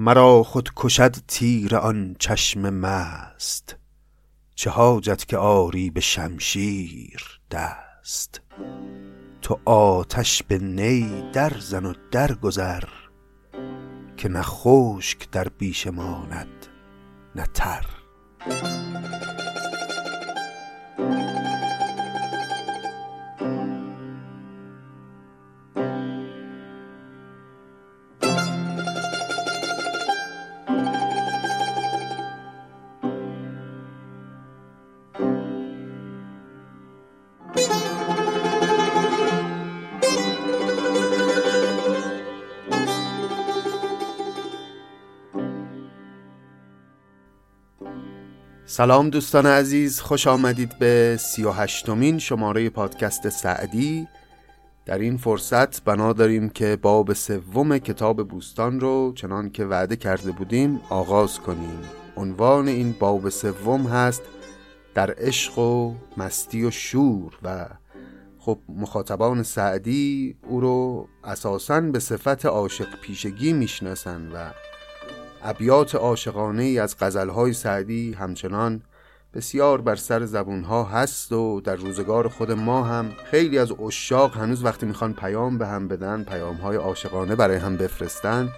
مرا خود کشد تیر آن چشم مست چه حاجت که آری به شمشیر دست؟ تو آتش به نی در زن و در گذر که نه خشک در بیشه ماند نه تر. سلام دوستان عزیز خوش آمدید به سی و هشتمین شماره پادکست سعدی. در این فرصت بنا داریم که باب سوم کتاب بوستان رو چنان که وعده کرده بودیم آغاز کنیم. عنوان این باب سوم هست در عشق و مستی و شور و خب مخاطبان سعدی او رو اساساً به صفت عاشق پیشگی می‌شناسند و ابیات عاشقانه ای از غزلهای سعدی همچنان بسیار بر سر زبونها هست و در روزگار خود ما هم خیلی از اشاق هنوز وقتی می‌خوان پیام به هم بدن پیامهای عاشقانه برای هم بفرستن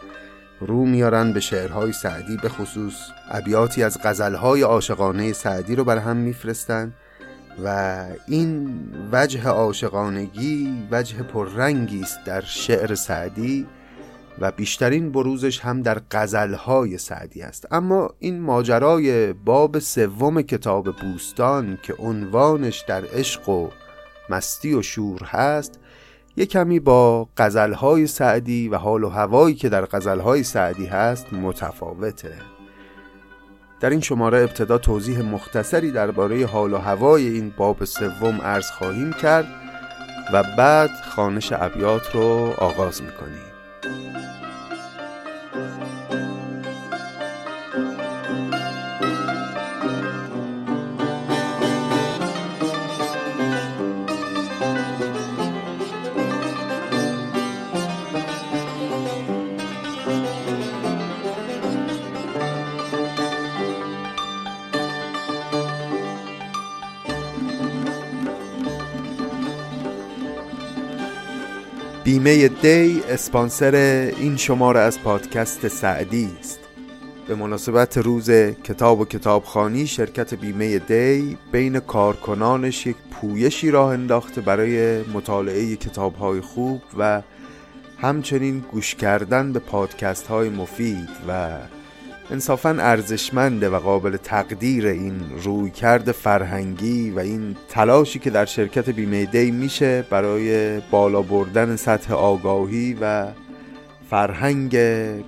رو میارن به شعرهای سعدی به خصوص ابیاتی از غزلهای عاشقانه سعدی رو بر هم میفرستن و این وجه عاشقانگی وجه پررنگی است در شعر سعدی. و بیشترین بروزش هم در غزلهای سعدی است. اما این ماجرای باب سوم کتاب بوستان که عنوانش در عشق و مستی و شور هست یه کمی با غزلهای سعدی و حال و هوایی که در غزلهای سعدی هست متفاوته. در این شماره ابتدا توضیح مختصری درباره حال و هوای این باب سوم عرض خواهیم کرد و بعد خانش ابیات رو آغاز می‌کنیم. دی اسپانسر این شماره از پادکست سعدی است. به مناسبت روز کتاب و کتابخانی شرکت بیمه دی بین کارکنانش یک پویشی راه انداخته برای مطالعه کتابهای خوب و همچنین گوش کردن به پادکست های مفید و انصافا ارزشمنده و قابل تقدیر این رویکرد فرهنگی و این تلاشی که در شرکت بیمه دی میشه برای بالا بردن سطح آگاهی و فرهنگ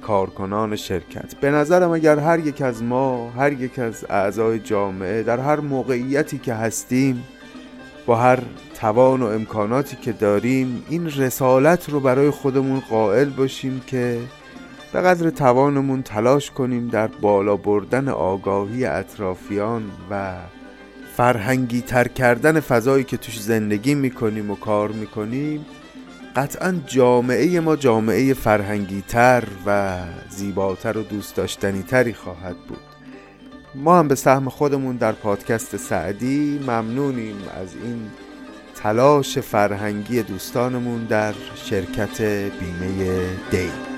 کارکنان شرکت. به نظرم اگر هر یک از ما هر یک از اعضای جامعه در هر موقعیتی که هستیم با هر توان و امکاناتی که داریم این رسالت رو برای خودمون قائل باشیم که به قدر توانمون تلاش کنیم در بالا بردن آگاهی اطرافیان و فرهنگی تر کردن فضایی که توش زندگی می‌کنیم و کار می‌کنیم قطعا جامعه ما جامعه فرهنگی تر و زیباتر و دوست داشتنی تری خواهد بود. ما هم به سهم خودمون در پادکست سعدی ممنونیم از این تلاش فرهنگی دوستانمون در شرکت بیمه دی.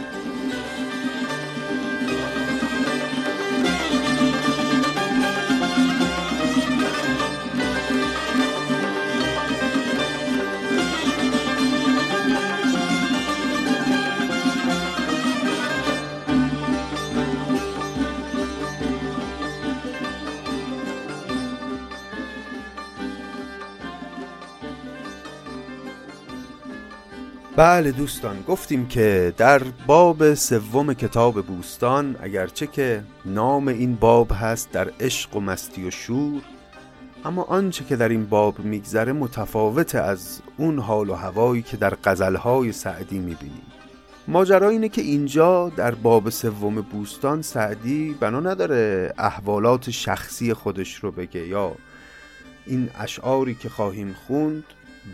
بله دوستان گفتیم که در باب سوم کتاب بوستان اگرچه که نام این باب هست در عشق و مستی و شور اما آنچه که در این باب میگذره متفاوت از اون حال و هوایی که در غزلهای سعدی می‌بینیم. ماجرا اینه که اینجا در باب سوم بوستان سعدی بنا نداره احوالات شخصی خودش رو بگه یا این اشعاری که خواهیم خوند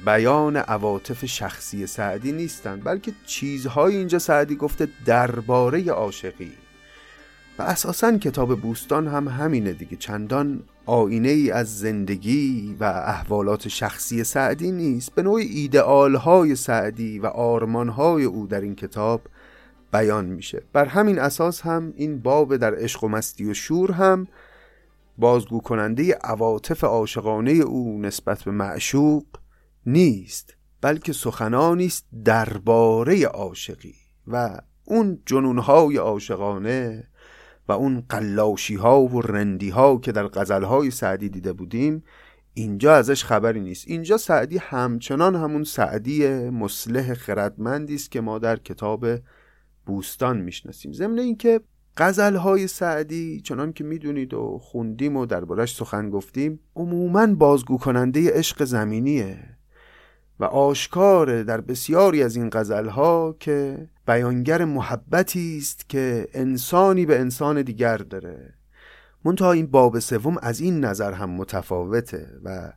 بیان عواطف شخصی سعدی نیستند بلکه چیزهای اینجا سعدی گفته درباره عاشقی. و اساسا کتاب بوستان هم همینه دیگه چندان آینه ای از زندگی و احوالات شخصی سعدی نیست. به نوع ایدئال های سعدی و آرمان های او در این کتاب بیان میشه. بر همین اساس هم این باب در عشق و مستی و شور هم بازگو کننده عواطف عاشقانه او نسبت به معشوق نیست بلکه سخنانی است درباره عاشقی و اون جنونهای عاشقانه و اون قلاشی ها و رندی ها که در غزل های سعدی دیده بودیم. اینجا ازش خبری نیست. اینجا سعدی همچنان همون سعدی مسلح خردمندی است که ما در کتاب بوستان می‌شناسیم. ضمن اینکه غزل های سعدی چنان که می‌دونید و خوندیم و دربارش سخن گفتیم عموما بازگو کننده عشق زمینیه. و آشکار در بسیاری از این غزل ها که بیانگر محبتی است که انسانی به انسان دیگر داره. منتها این باب سوم از این نظر هم متفاوته و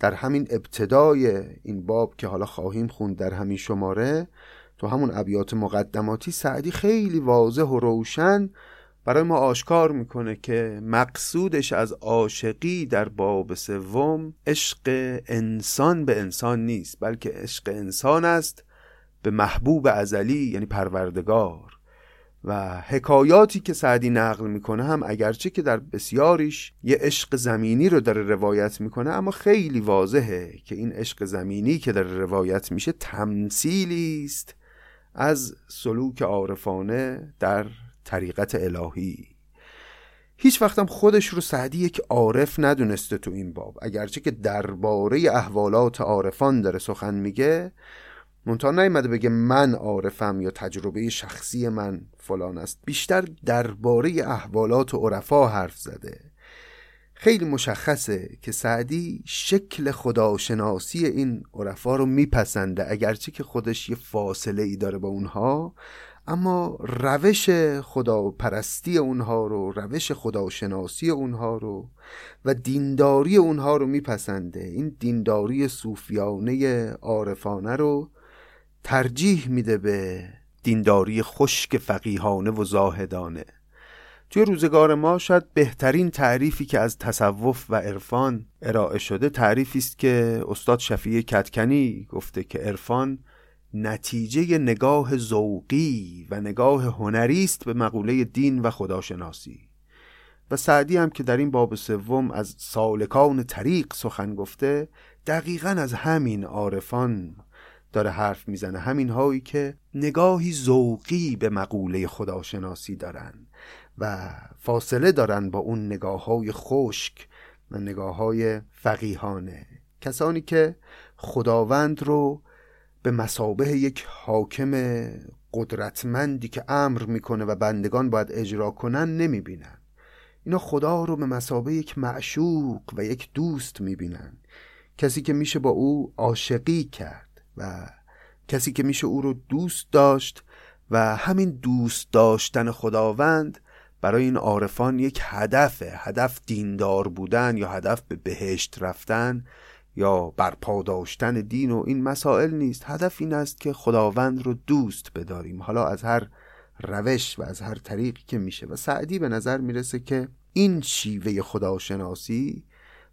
در همین ابتدای این باب که حالا خواهیم خوند در همین شماره تو همون ابیات مقدماتی سعدی خیلی واضح و روشن برای ما آشکار می‌کنه که مقصودش از عاشقی در باب سوم عشق انسان به انسان نیست بلکه عشق انسان است به محبوب ازلی یعنی پروردگار. و حکایاتی که سعدی نقل می‌کنه هم اگرچه که در بسیاریش یه عشق زمینی رو داره روایت می‌کنه اما خیلی واضحه که این عشق زمینی که داره روایت میشه تمثیلی است از سلوک عارفانه در طریقت الهی. هیچ وقتم خودش رو سعدی یک عارف ندونسته تو این باب. اگرچه که درباره احوالات عارفان داره سخن میگه منتها نیومده بگه من عارفم یا تجربه شخصی من فلان است. بیشتر درباره احوالات عرفا حرف زده. خیلی مشخصه که سعدی شکل خداشناسی این عرفا رو میپسنده. اگرچه که خودش یه فاصله ای داره با اونها اما روش خداپرستی اونها رو روش خداشناسی اونها رو و دینداری اونها رو میپسنده. این دینداری صوفیانه عارفانه رو ترجیح میده به دینداری خشک فقیهانه و زاهدانه. توی روزگار ما شاید بهترین تعریفی که از تصوف و عرفان ارائه شده تعریفی است که استاد شفیع کتکنی گفته که عرفان نتیجه نگاه ذوقی و نگاه هنری است به مقوله دین و خداشناسی. و سعدی هم که در این باب سوم از سالکان طریق سخن گفته دقیقا از همین عارفان داره حرف می‌زنه. همین هایی که نگاهی ذوقی به مقوله خداشناسی دارن و فاصله دارن با اون نگاه های خشک و نگاه های فقیهانه. کسانی که خداوند رو به مسابه یک حاکم قدرتمندی که امر می‌کنه و بندگان باید اجرا کنن نمی‌بینن. اینا خدا رو به مسابه یک معشوق و یک دوست می‌بینن. کسی که میشه با او عاشقی کرد و کسی که میشه او رو دوست داشت و همین دوست داشتن خداوند برای این عارفان یک هدفه هدف دیندار بودن یا هدف به بهشت رفتن یا برپا داشتن دین و این مسائل نیست. هدف این است که خداوند رو دوست بداریم. حالا از هر روش و از هر طریقی که میشه. و سعدی به نظر می‌رسه که این شیوه خداشناسی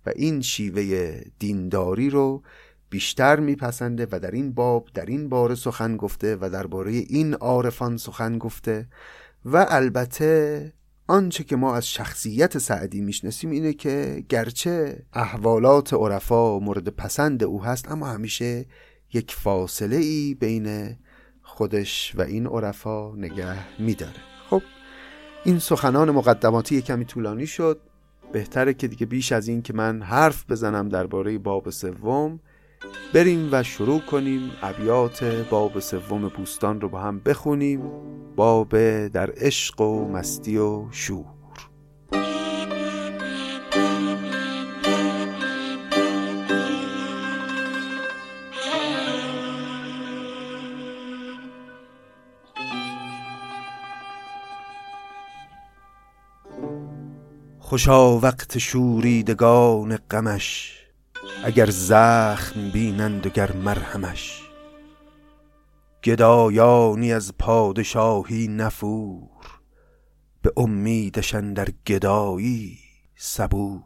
و این شیوه دینداری رو بیشتر میپسنده و در این باب در این باره سخن گفته و درباره این عارفان سخن گفته. و البته آنچه که ما از شخصیت سعدی می‌شناسیم اینه که گرچه احوالات عرفا مورد پسند او هست اما همیشه یک فاصله ای بین خودش و این عرفا نگه میداره. خب این سخنان مقدماتی کمی طولانی شد. بهتره که دیگه بیش از این که من حرف بزنم درباره باب سوم. بریم و شروع کنیم ابیات باب سوم بوستان رو با هم بخونیم. باب در عشق و مستی و شور. خوشا وقت شوریدگان غمش. اگر زخم بینند و گر مرهمش گدایانی از پادشاهی نفور به امیدشن در گدایی صبور.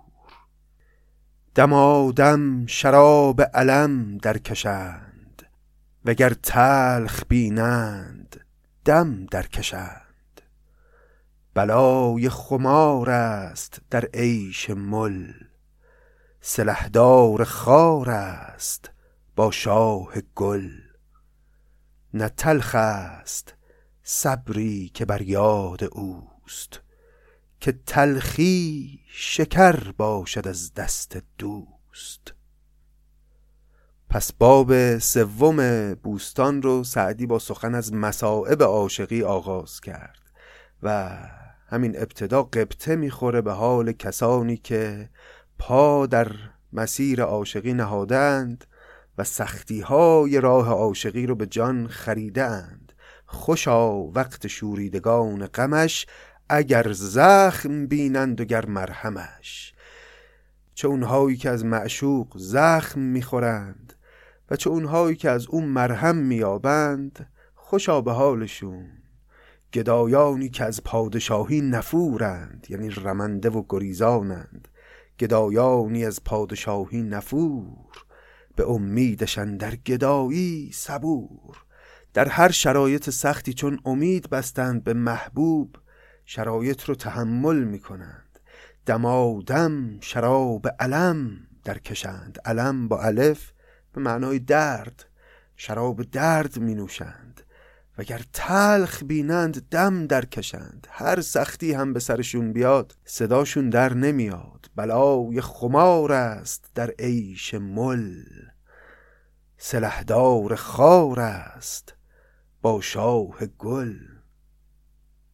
دمادم شراب علم درکشند وگر تلخ بینند دم درکشند. بلای خمار است در عیش مل سلحدار خار است با شاه گل. نه تلخ است صبری که بر یاد اوست که تلخی شکر باشد از دست دوست. پس باب سوم بوستان رو سعدی با سخن از مصائب عاشقی آغاز کرد و همین ابتدا قبطه می‌خوره به حال کسانی که پا در مسیر عاشقی نهادند و سختی های راه عاشقی رو به جان خریدند. خوشا وقت شوریدگان غمش اگر زخم بینند و گر مرهمش. چه اونهایی که از معشوق زخم می‌خورند و چه اونهایی که از اون مرهم میابند خوشا به حالشون. گدایانی که از پادشاهی نفورند یعنی رمنده و گریزانند. گدایانی از پادشاهی نفور به امیدشن در گدایی صبور. در هر شرایط سختی چون امید بستند به محبوب شرایط رو تحمل می کنند دمادم شراب علم در کشند علم با الف به معنای درد شراب درد می نوشند وگر تلخ بینند دم در کشند هر سختی هم به سرشون بیاد صداشون در نمیاد بلای خمار است در عیش مل. سلحدار خار است با شاه گل.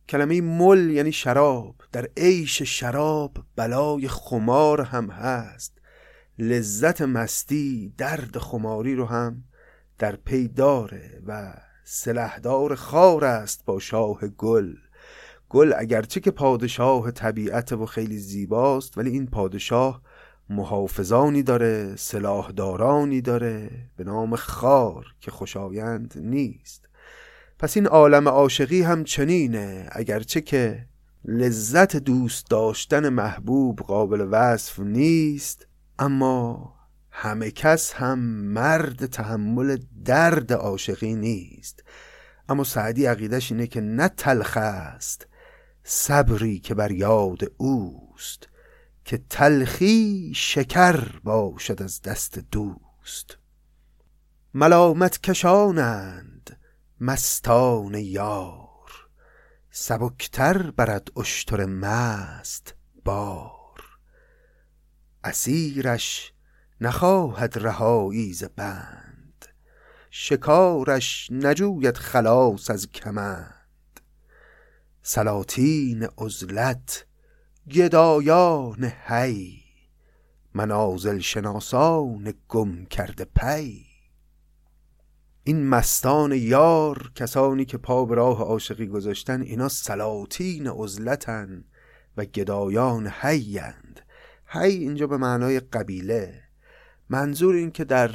کلمه مل یعنی شراب در عیش شراب بلای خمار هم هست. لذت مستی درد خماری رو هم در پی داره و سلحدار خار است با شاه گل. گل اگرچه که پادشاه طبیعت و خیلی زیباست ولی این پادشاه محافظانی داره سلاحدارانی داره به نام خار که خوشایند نیست. پس این عالم عاشقی هم چنینه اگرچه که لذت دوست داشتن محبوب قابل وصف نیست اما همه کس هم مرد تحمل درد عاشقی نیست. اما سعدی عقیدش اینه که نه تلخ است صبری که بر یاد اوست که تلخی شکر باشد از دست دوست. ملامت کشانند مستان یار سبکتر برد اشتر مست بار. اسیرش نخواهد رهایی ز بند. شکارش نجوید خلاص از کمند. سلاطین عزلت گدایان هی منازل شناسان گم کرده پی. این مستان یار کسانی که پا به راه عاشقی گذاشتن اینا سلاطین عزلتن و گدایان هیند هی اینجا به معنای قبیله. منظور این که در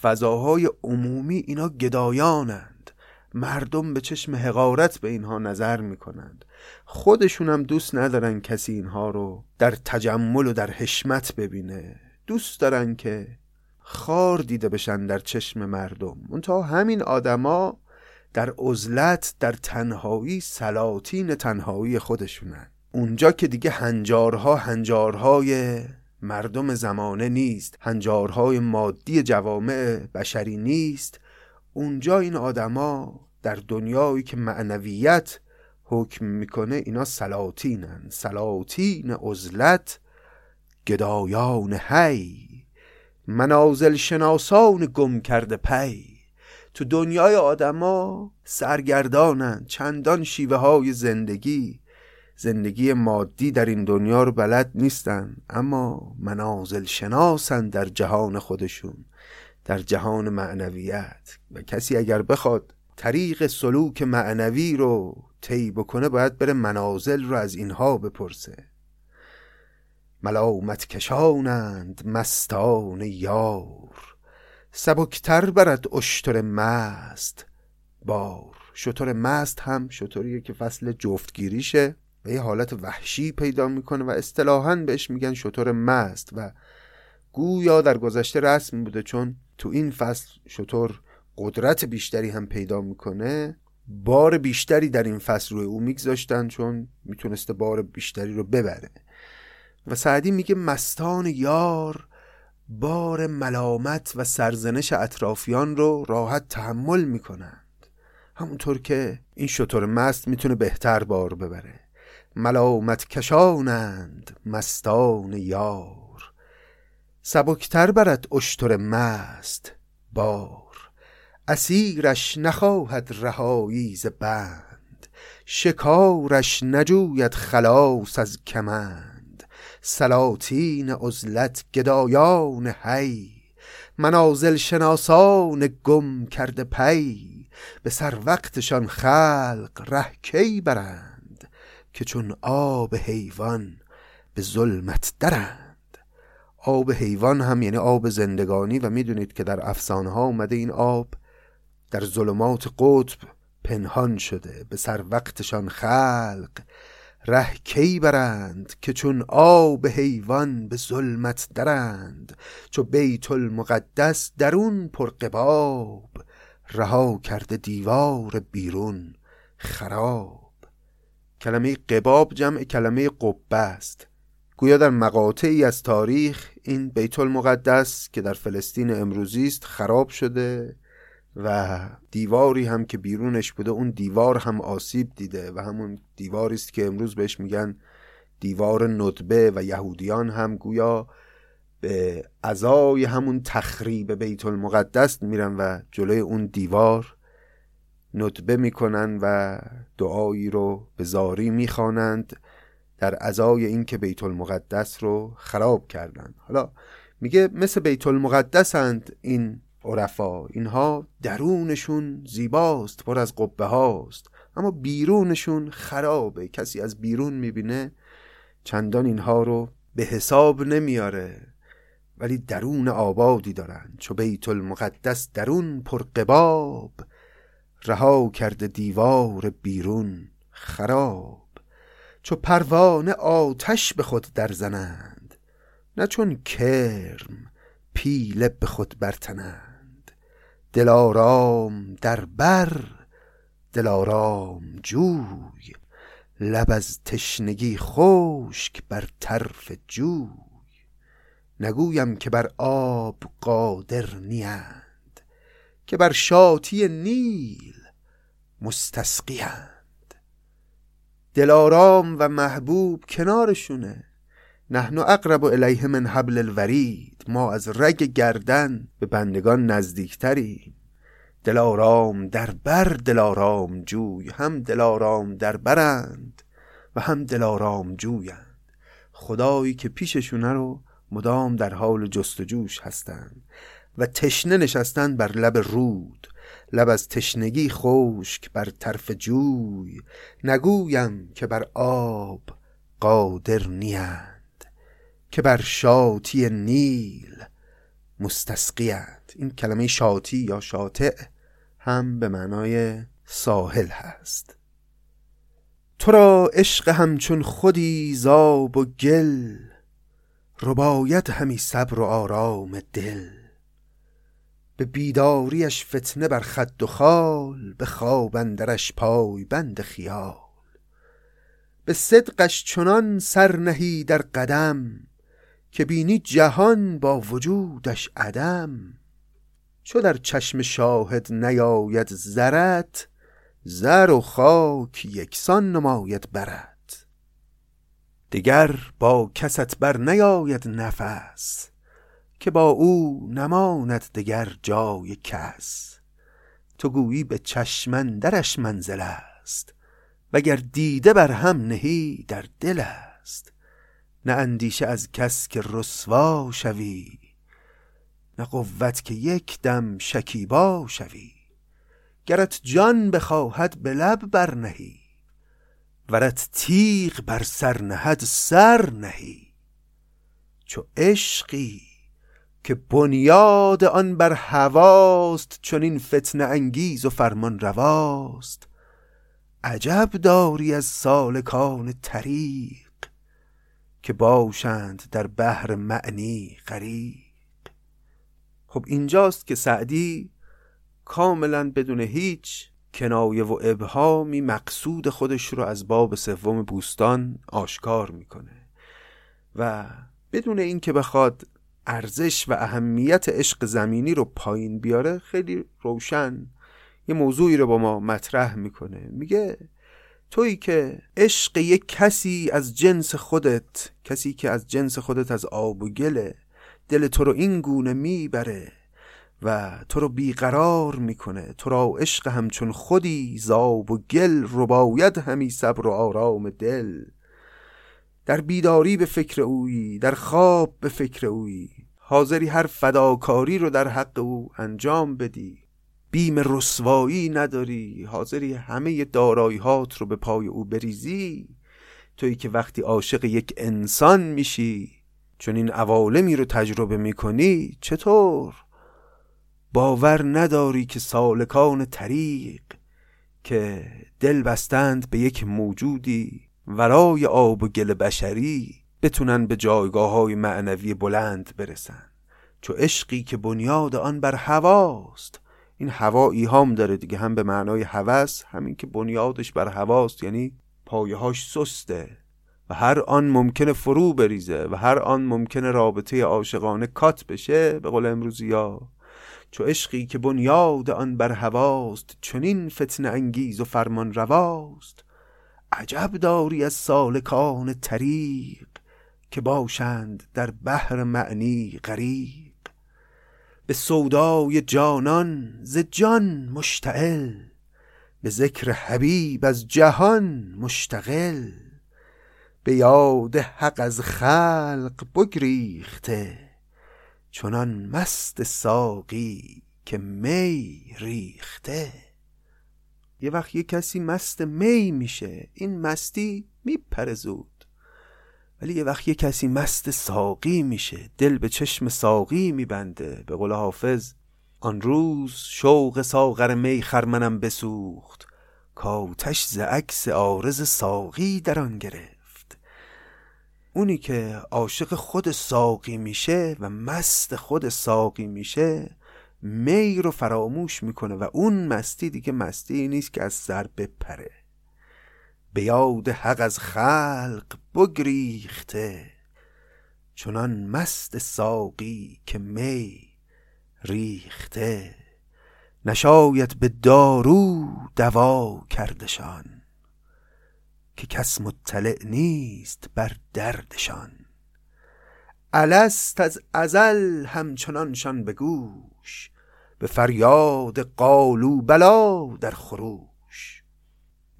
فضاهای عمومی اینا گدایانند. مردم به چشم حقارت به اینها نظر می‌کنند. خودشون هم دوست ندارن کسی اینها رو در تجمل و در حشمت ببینه. دوست دارن که خار دیده بشن در چشم مردم. منتها همین آدما در عزلت در تنهایی سلاطین تنهایی خودشونن. اونجا که دیگه هنجارها هنجارهای مردم زمانه نیست هنجارهای مادی جوامع بشری نیست. اونجا این آدما در دنیایی که معنویت حکم می‌کنه اینا سلاطینن. سلاطین عزلت گدایان هی منازل شناسان گم کرده پی. تو دنیای آدما سرگردانن چندان شیوه های زندگی زندگی مادی در این دنیا رو بلد نیستن اما منازل شناسن در جهان خودشون در جهان معنویت. و کسی اگر بخواد طریق سلوک معنوی رو طی بکنه باید بره منازل رو از اینها بپرسه. ملامت کشانند مستان یار سبکتر برد اشتر مست. بار شطور مست هم شطوریه که فصل جفتگیریشه. و یه حالت وحشی پیدا می‌کنه و اصطلاحا بهش میگن شطور مست و گویا در گذشته رسم بوده چون تو این فصل شطور قدرت بیشتری هم پیدا می‌کنه بار بیشتری در این فصل روی او میگذاشتن چون می‌تونسته بار بیشتری رو ببره. و سعدی میگه مستان یار بار ملامت و سرزنش اطرافیان رو راحت تحمل می‌کنند. همونطور که این شطور مست می‌تونه بهتر بار ببره. ملامت کشانند مستان یار. سبکتر برد اشتر مست بار. اسیرش نخواهد رهایی ز بند. شکارش نجوید خلاص از کمند. سلاطین عزلت گدایان هی منازل شناسان گم کرده پی. به سر وقتشان خلق ره کی برند؟ که چون آب حیوان به ظلمت درند. آب حیوان هم یعنی آب زندگانی و می‌دونید که در افسانه ها اومده این آب در ظلمات قطب پنهان شده به سر وقتشان خلق. ره کی برند که چون آب حیوان به ظلمت درند؟ چو بیت المقدس درون پرقباب رها کرده دیوار بیرون خراب. کلمه قباب جمع کلمه قبه است. گویا در مقاطعی از تاریخ این بیت المقدس که در فلسطین امروزی است خراب شده و دیواری هم که بیرونش بوده اون دیوار هم آسیب دیده و همون دیواری است که امروز بهش میگن دیوار ندبه و یهودیان هم گویا به ازای همون تخریب بیت المقدس میرن و جلوی اون دیوار ندبه می‌کنن و دعایی رو به زاری می‌خوانند در ازای اینکه بیت المقدس رو خراب کردن حالا میگه مثل بیت المقدسند این عرفا. اینها درونشون زیباست پر از قبه هاست اما بیرونشون خرابه. کسی از بیرون می‌بینه چندان اینها رو به حساب نمیاره ولی درون آبادی دارن. چو بیت المقدس درون پر قباب رها کرده دیوار بیرون خراب. چو پروانه آتش به خود در زنند نه چون کرم پیله به خود برتنند. دلارام در بر دلارام جوی. لب از تشنگی خشک بر طرف جوی. نگویم که بر آب قادر نیند که بر شاطی نیل مستسقیند دلارام و محبوب کنارشونه. نحن اقرب الیه من حبل الورید. ما از رگ گردن به بندگان نزدیکتریم. دلارام در بر دلارام جوی هم دلارام در برند و هم دلارام جویند. خدایی که پیششونه رو مدام در حال جستجوش هستند و تشنه نشستند بر لب رود. لب از تشنگی خشک بر طرف جوی نگویم که بر آب قادر نیند که بر شاطی نیل مستسقیند این کلمه شاطی یا شاطع هم به معنای ساحل هست. تو را عشق همچون خودی زاب و گل رباید همی صبر و آرام دل. به بیداریش فتنه بر خد و خال به خواب اندرش پای بند خیال. به صدقش چنان سر نهی در قدم که بینی جهان با وجودش عدم. چو در چشم شاهد نیاید زرت زر و خاک یکسان نماید برد. دگر با کست بر نیاید نفس. که با او نماند دگر جای کس. تو گویی به چشمن درش منزل است وگر دیده بر هم نهی در دل است. نه اندیشه از کس که رسوا شوی نه قوت که یک دم شکیبا شوی. گرت جان بخواهد به لب برنهی ورت تیغ بر سر نهد سر نهی. چو عشقی که بنیاد آن بر هواست چون این فتنه انگیز و فرمان رواست. عجب داری از سالکان طریق که باشند در بحر معنی غریق. خب اینجاست که سعدی کاملا بدون هیچ کنایه و ابهامی مقصود خودش رو از باب سوم بوستان آشکار می‌کنه. و بدون اینکه بخواد ارزش و اهمیت عشق زمینی رو پایین بیاره خیلی روشن. یه موضوعی رو با ما مطرح می‌کنه. میگه تویی که عشق یک کسی از جنس خودت کسی که از جنس خودت از آب و گله دل تو رو این گونه می‌بره و تو رو بیقرار می‌کنه. تو را عشق همچون خودی زاب و گل رباید همی صبر و آرام دل. در بیداری به فکر اویی در خواب به فکر اویی. حاضری هر فداکاری رو در حق او انجام بدی. بیم رسوایی نداری حاضری همه دارایی هات رو به پای او بریزی. تویی که وقتی عاشق یک انسان میشی چون این عوالمی رو تجربه می‌کنی چطور؟ باور نداری که سالکان طریق که دل بستند به یک موجودی. ورای آب و گل بشری بتونن به جایگاه های معنوی بلند برسن. چو عشقی که بنیاد آن بر هواست این هوا ایهام داره دیگه هم به معنای هوس همین که بنیادش بر هواست یعنی پایهاش سسته و هر آن ممکنه فرو بریزه و هر آن ممکنه رابطه عاشقانه کات بشه به قول امروزی ها. چو عشقی که بنیاد آن بر هواست چنین فتنه انگیز و فرمان رواست عجب داری از سالکان طریق که باشند در بحر معنی غریق. به سودای جانان ز جان مشتعل به ذکر حبیب از جهان مشتغل. به یاد حق از خلق بگریخته چنان مست ساقی که می ریخته. یه وقت یه کسی مست می میشه این مستی میپره زود. ولی یه وقت یه کسی مست ساقی میشه دل به چشم ساقی میبنده. به قول حافظ آن روز شوق ساغر می خرمنم بسوخت. کاتش ز عکس عارض ساقی در آن گرفت. اونی که عاشق خود ساقی میشه و مست خود ساقی میشه می رو فراموش می‌کنه و اون مستی دیگه مستی نیست که از سر بپره. به یاد حق از خلق بگریخته. چنان مست ساقی که می ریخته. نشاید به دارو دوا کردشان. که کس مطلع نیست بر دردشان. الست از ازل همچنانشان به گوش. به فریاد قالو بلا در خروش.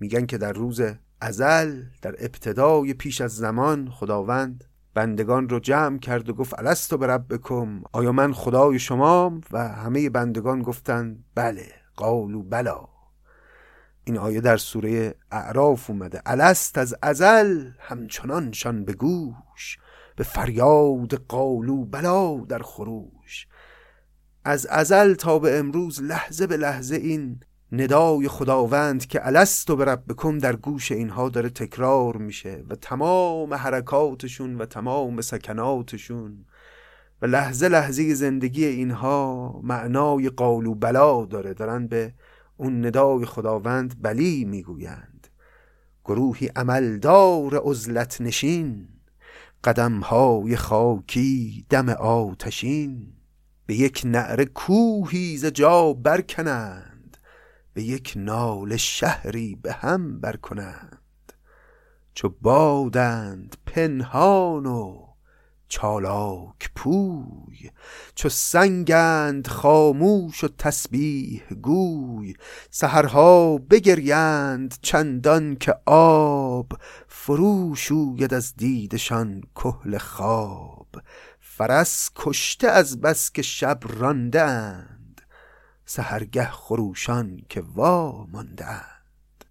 میگن که در روز ازل در ابتدای پیش از زمان خداوند بندگان رو جمع کرد و گفت الستو به بکم آیا من خدای شمام؟ و همه بندگان گفتند بله قالو بلا. این آیه در سوره اعراف اومده. الست از ازل؟ همچنانشان به گوش. به فریاد قالو بلا در خروش. از ازل تا به امروز لحظه به لحظه این ندای خداوند که الستو به ربکم در گوش اینها داره تکرار میشه و تمام حرکاتشون و تمام سکناتشون و لحظه لحظه زندگی اینها معنای قالو بلا داره دارن به اون ندای خداوند بلی می‌گویند. گروهی عملدار عزلت نشین قدمهای خاکی دم آتشین. به یک نعره کوهی ز جا برکنند به یک نال شهری به هم برکنند. چو بادند پنهان و چالاک پوی چو سنگند خاموش و تسبیح گوی سهرها بگریند چندان که آب فرو شوید از دیدشان کهل خواب. فرس کشته از بس که شب راندند سهرگه خروشان که وا ماندند.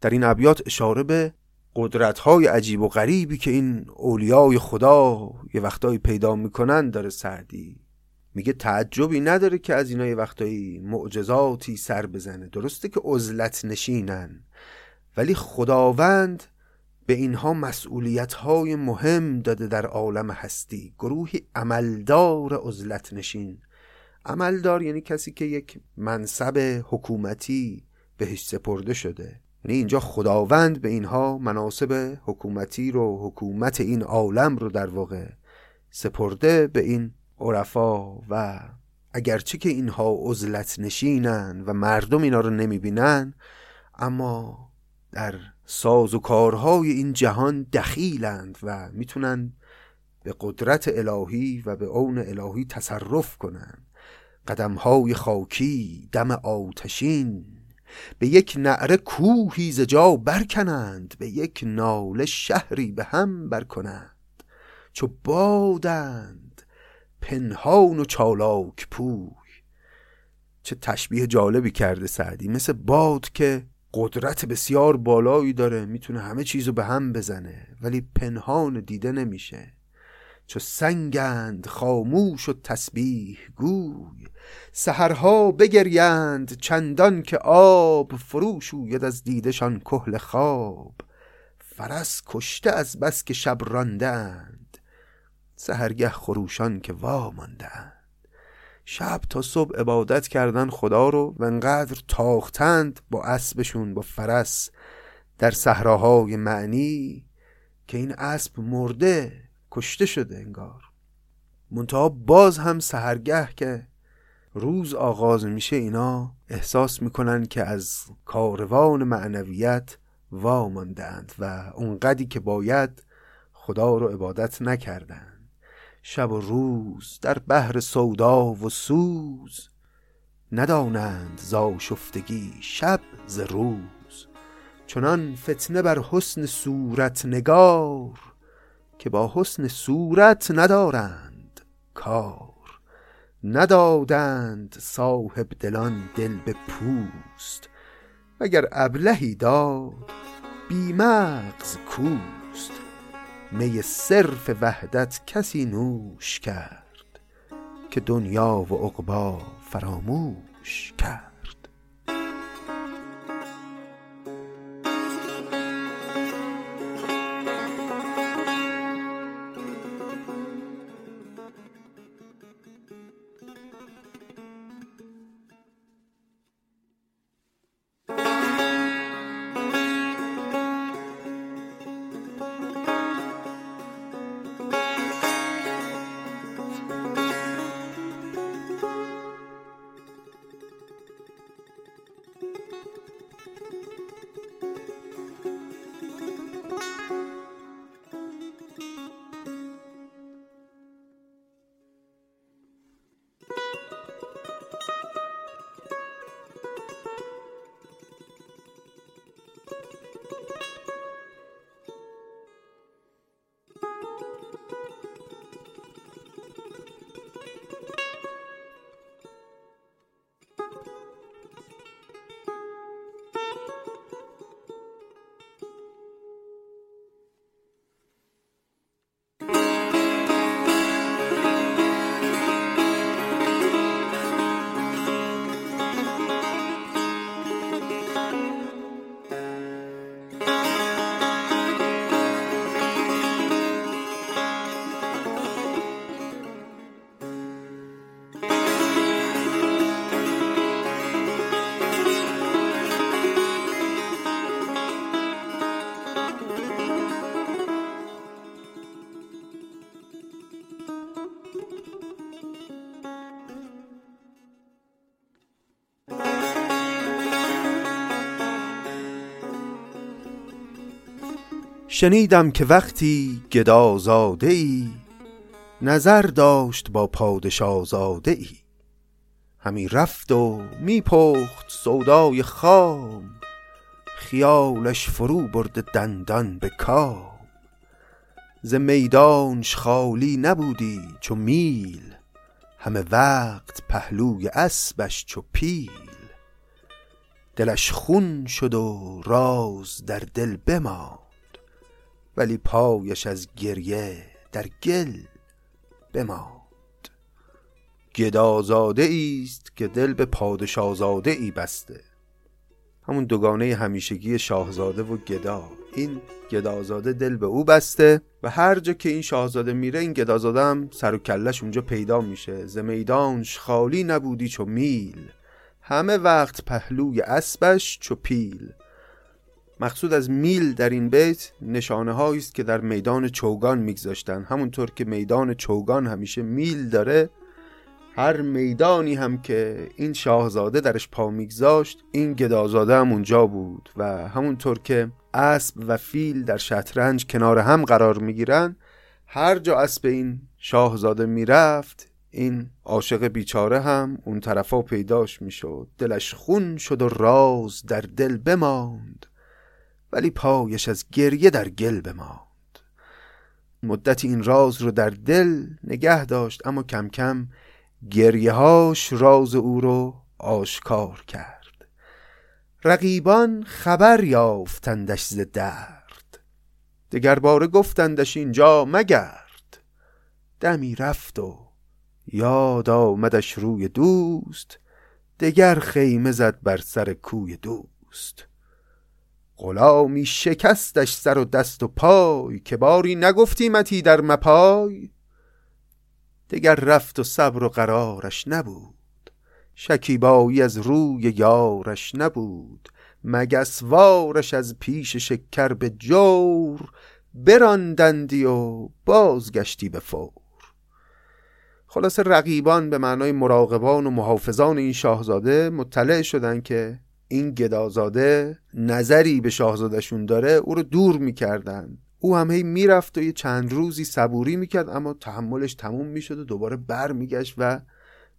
در این ابیات اشاره به قدرت های عجیب و غریبی که این اولیای خدا یه وقتایی پیدا می‌کنن داره سعدی. میگه تعجبی نداره که از اینا یه وقتایی معجزاتی سر بزنه. درسته که عزلت نشینن ولی خداوند به اینها مسئولیت های مهم داده در عالم هستی. گروهی عملدار عزلت نشین. عملدار یعنی کسی که یک منصب حکومتی بهش سپرده شده. یعنی اینجا خداوند به اینها مناسب حکومتی رو حکومت این عالم رو در واقع سپرده به این عرفا و اگرچه که اینها عزلت نشینن و مردم اینا رو نمی‌بینن اما در ساز و کارهای این جهان دخیلند و می‌تونن به قدرت الهی و به اون الهی تصرف کنند قدمهای خاکی دم آتشین به یک نعره کوهی ز جا برکنند به یک ناله شهری به هم برکنند. چو بادند پنهان و چالاک پوی. چه تشبیه جالبی کرده سعدی. مثل باد که قدرت بسیار بالایی داره می‌تونه همه چیزو به هم بزنه ولی پنهان دیده نمیشه. چو سنگند خاموش و تسبیح گوی سهرها بگریند چندان که آب فروش شوید از دیدشان کهل خواب. فرس کشته از بس که شب راندند سهرگه خروشان که واماندند شب تا صبح عبادت کردن خدا رو و انقدر تاختند با اسبشون با فرس در صحراهای معنی که این اسب مرده کشته شده انگار. منتها باز هم سهرگه که روز آغاز میشه اینا احساس می‌کنن که از کاروان معنویت واماندند و اونقدی که باید خدا رو عبادت نکردند شب و روز در بحر سودا و سوز. ندانند شفتگی شب ز روز. چنان فتنه بر حسن صورت نگار که با حسن صورت ندارند کار. ندادند صاحب دلان دل به پوست. وگر ابلهی داد؟ بیمغز کوست. می صرف وحدت کسی نوش کرد که دنیا و عقبا فراموش کرد. شنیدم که وقتی گدازاده ای نظر داشت با پادشازاده ای همی رفت و میپخت سودای خام خیالش فرو برده دندان به کام. ز میدانش خالی نبودی چو میل همه وقت پهلوی اسبش چو پیل. دلش خون شد و راز در دل بماند. ولی پایش از گریه در گل بماند. گدازاده است که دل به پادشاهزاده ای بسته. همون دوگانه همیشگی شاهزاده و گدا. این گدازاده دل به او بسته و هر جا که این شاهزاده میره این گدازاده هم سر و کلش اونجا پیدا میشه. ز میدانش خالی نبودی چو میل. همه وقت پهلوی اسبش چو پیل. مقصود از میل در این بیت نشانه است که در میدان چوگان میگذاشتن همونطور که میدان چوگان همیشه میل داره هر میدانی هم که این شاهزاده درش پا میگذاشت این گدازاده هم اونجا بود و همونطور که اسب و فیل در شطرنج کنار هم قرار می‌گیرن هر جا اسب این شاهزاده می‌رفت این عاشق بیچاره هم اون طرفا پیداش می‌شد. دلش خون شد و راز در دل بماند. ولی پایش از گریه در گل بماند. مدت این راز رو در دل نگه داشت اما کم کم گریهاش راز او رو آشکار کرد. رقیبان خبر یافتندش ز درد. دگر باره گفتندش اینجا مگرد. دمی رفت و یاد آمدش روی دوست دگر خیمه زد بر سر کوی دوست. غلامی شکستش سر و دست و پای که باری نگفتیمتی در مپای. دگر رفت و صبر و قرارش نبود شکیبایی از روی یارش نبود مگسوارش از پیش شکر به جور براندندی و بازگشتی به فور. خلاصه رقیبان به معنای مراقبان و محافظان این شاهزاده مطلع شدن که این گدازاده نظری به شاهزادشون داره او رو دور می‌کردن. او هم هی می‌رفت و یه چند روزی صبوری می‌کرد اما تحملش تموم می‌شد و دوباره بر میگشت و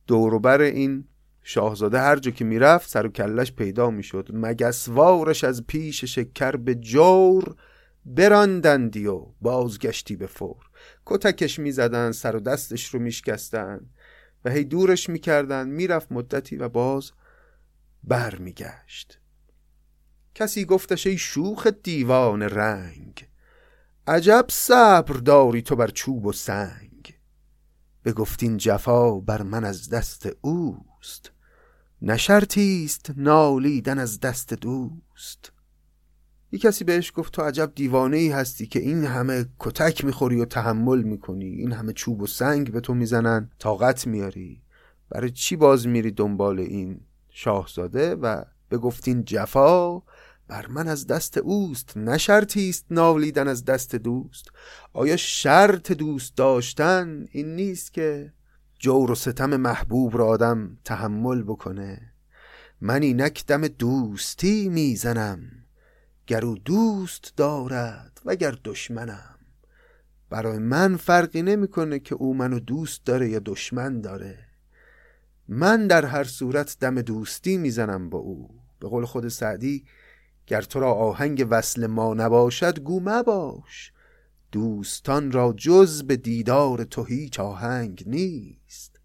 دوروبر این شاهزاده هر جا که می‌رفت سر و کلش پیدا می‌شد. مگسوارش از پیش شکر به جور براندندی و بازگشتی به فور. کتکش می‌زدن سر و دستش رو میشکستن و هی دورش می‌کردن. می‌رفت مدتی و باز بر میگشت کسی گفتش ای شوخ دیوان رنگ عجب صبر داری تو بر چوب و سنگ. به گفتین جفا بر من از دست اوست نشرتیست نالیدن از دست دوست. یه کسی بهش گفت تو عجب دیوانه ای هستی که این همه کتک می‌خوری و تحمل می‌کنی این همه چوب و سنگ به تو می‌زنن طاقت میاری. برای چی باز میری دنبال این؟ شاهزاده و به گفتین جفا بر من از دست اوست نشرتی است نالیدن از دست دوست. آیا شرط دوست داشتن این نیست که جور و ستم محبوب را آدم تحمل بکنه؟ من اینک دم دوستی می‌زنم گر او دوست دارد و گر دشمنم. برای من فرقی نمی‌کنه که او منو دوست داره یا دشمن داره. من در هر صورت دم دوستی می‌زنم با او. به قول خود سعدی گر تو را آهنگ وصل ما نباشد گو مباش. دوستان را جز به دیدار تو هیچ آهنگ نیست.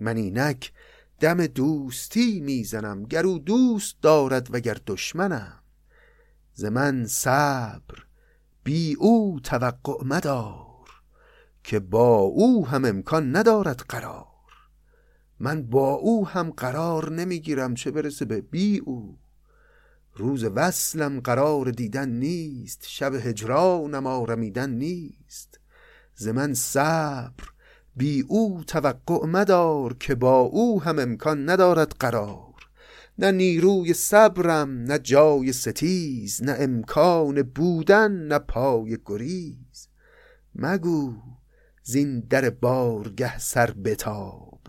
من اینک دم دوستی می‌زنم گر او دوست دارد و گر دشمنم. ز من صبر بی او توقع مدار که با او هم امکان ندارد قرار. من با او هم قرار نمی‌گیرم چه برسه به بی او. روز وصلم قرار دیدن نیست شب هجرانم آرمیدن نیست. ز من صبر بی او توقع مدار که با او هم امکان ندارد قرار. نه نیروی صبرم نه جای ستیز نه امکان بودن نه پای گریز. مگو زین در بارگه سر بتاب.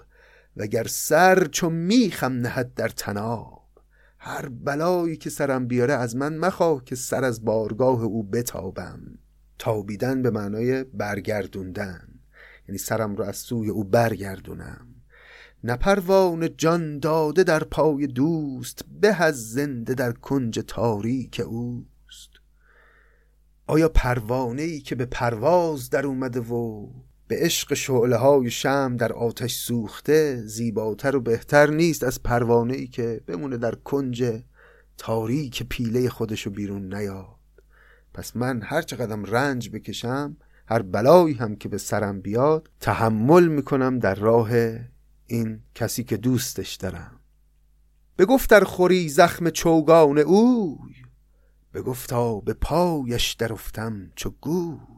وگر سر چو میخم نهد در تناب هر بلایی که سرم بیاره از من مخواه که سر از بارگاه او بتابم. تابیدن به معنای برگردوندن یعنی سرم رو از سوی او برگردونم. نه جان داده در پای دوست به از زنده در کنج تاریک اوست. آیا پروانه ای که به پرواز در اومده و به عشق شعله های شم در آتش سوخته زیباتر و بهتر نیست از پروانه ای که بمونه در کنج تاریک پیله خودشو بیرون نیاد. پس من هر چقدرم رنج بکشم هر بلایی هم که به سرم بیاد تحمل می‌کنم در راه این کسی که دوستش دارم. بگفت در خوری زخم چوگان اوی بگفتا به پایش درفتم چو گوی.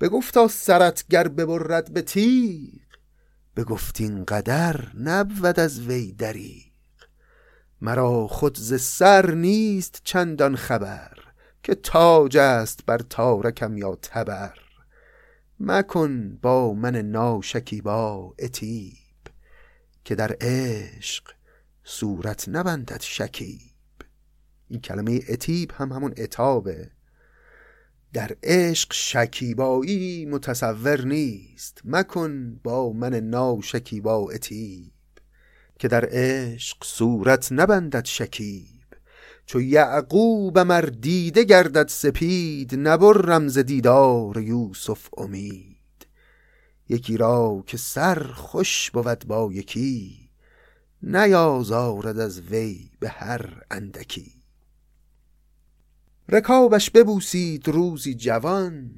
بگفتا سرت گر ببرد به تیغ. بگفت این قدر نبود از وی دریغ. مرا خود ز سر نیست چندان خبر که تاج است بر تارکم یا تبر. مکن با من ناشکیبا اتیب که در عشق صورت نبندد شکیب. این کلمه اتیب هم همون اتابه در عشق شکیبایی متصور نیست مکن با من ناشکیبا اتیب که در عشق صورت نبندد شکیب. چو یعقوب مر دیده گردد سپید نبرم ز دیدار یوسف امید. یکی را که سر خوش بود با یکی نیازارد از وی به هر اندکی. رکابش ببوسید روزی جوان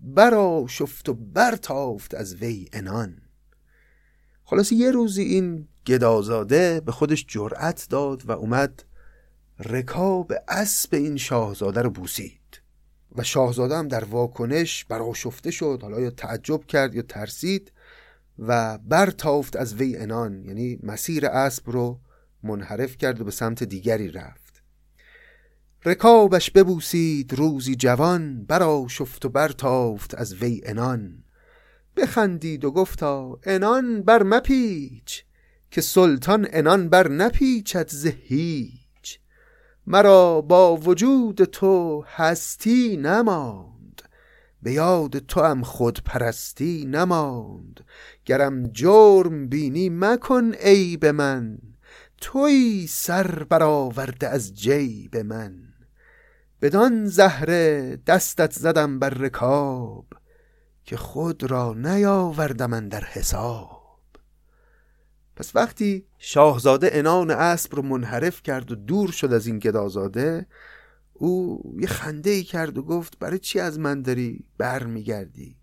برا شفت و برتافت از وی انان خلاصی یه روزی این گدازاده به خودش جرأت داد و اومد رکاب اسب این شاهزاده رو بوسید. و شاهزاده هم در واکنش براشفته شد حالا یا تعجب کرد یا ترسید و برتافت از وی انان یعنی مسیر اسب رو منحرف کرد و به سمت دیگری رفت. رکابش ببوسید روزی جوان براشفت و برتافت از وی انان بخندید و گفتا انان بر مپیچ که سلطان انان بر نپیچد زهی مرا با وجود تو هستی نماند به یاد تو هم خود پرستی نماند. گرم جرم بینی مکن عیب من توی سر برآورده از جیب من. بدان زهره دستت زدم بر رکاب که خود را نیاوردم در حساب. پس وقتی شاهزاده انان اسب رو منحرف کرد و دور شد از این گدازاده او یه خنده ای کرد و گفت برای چی از من داری بر میگردی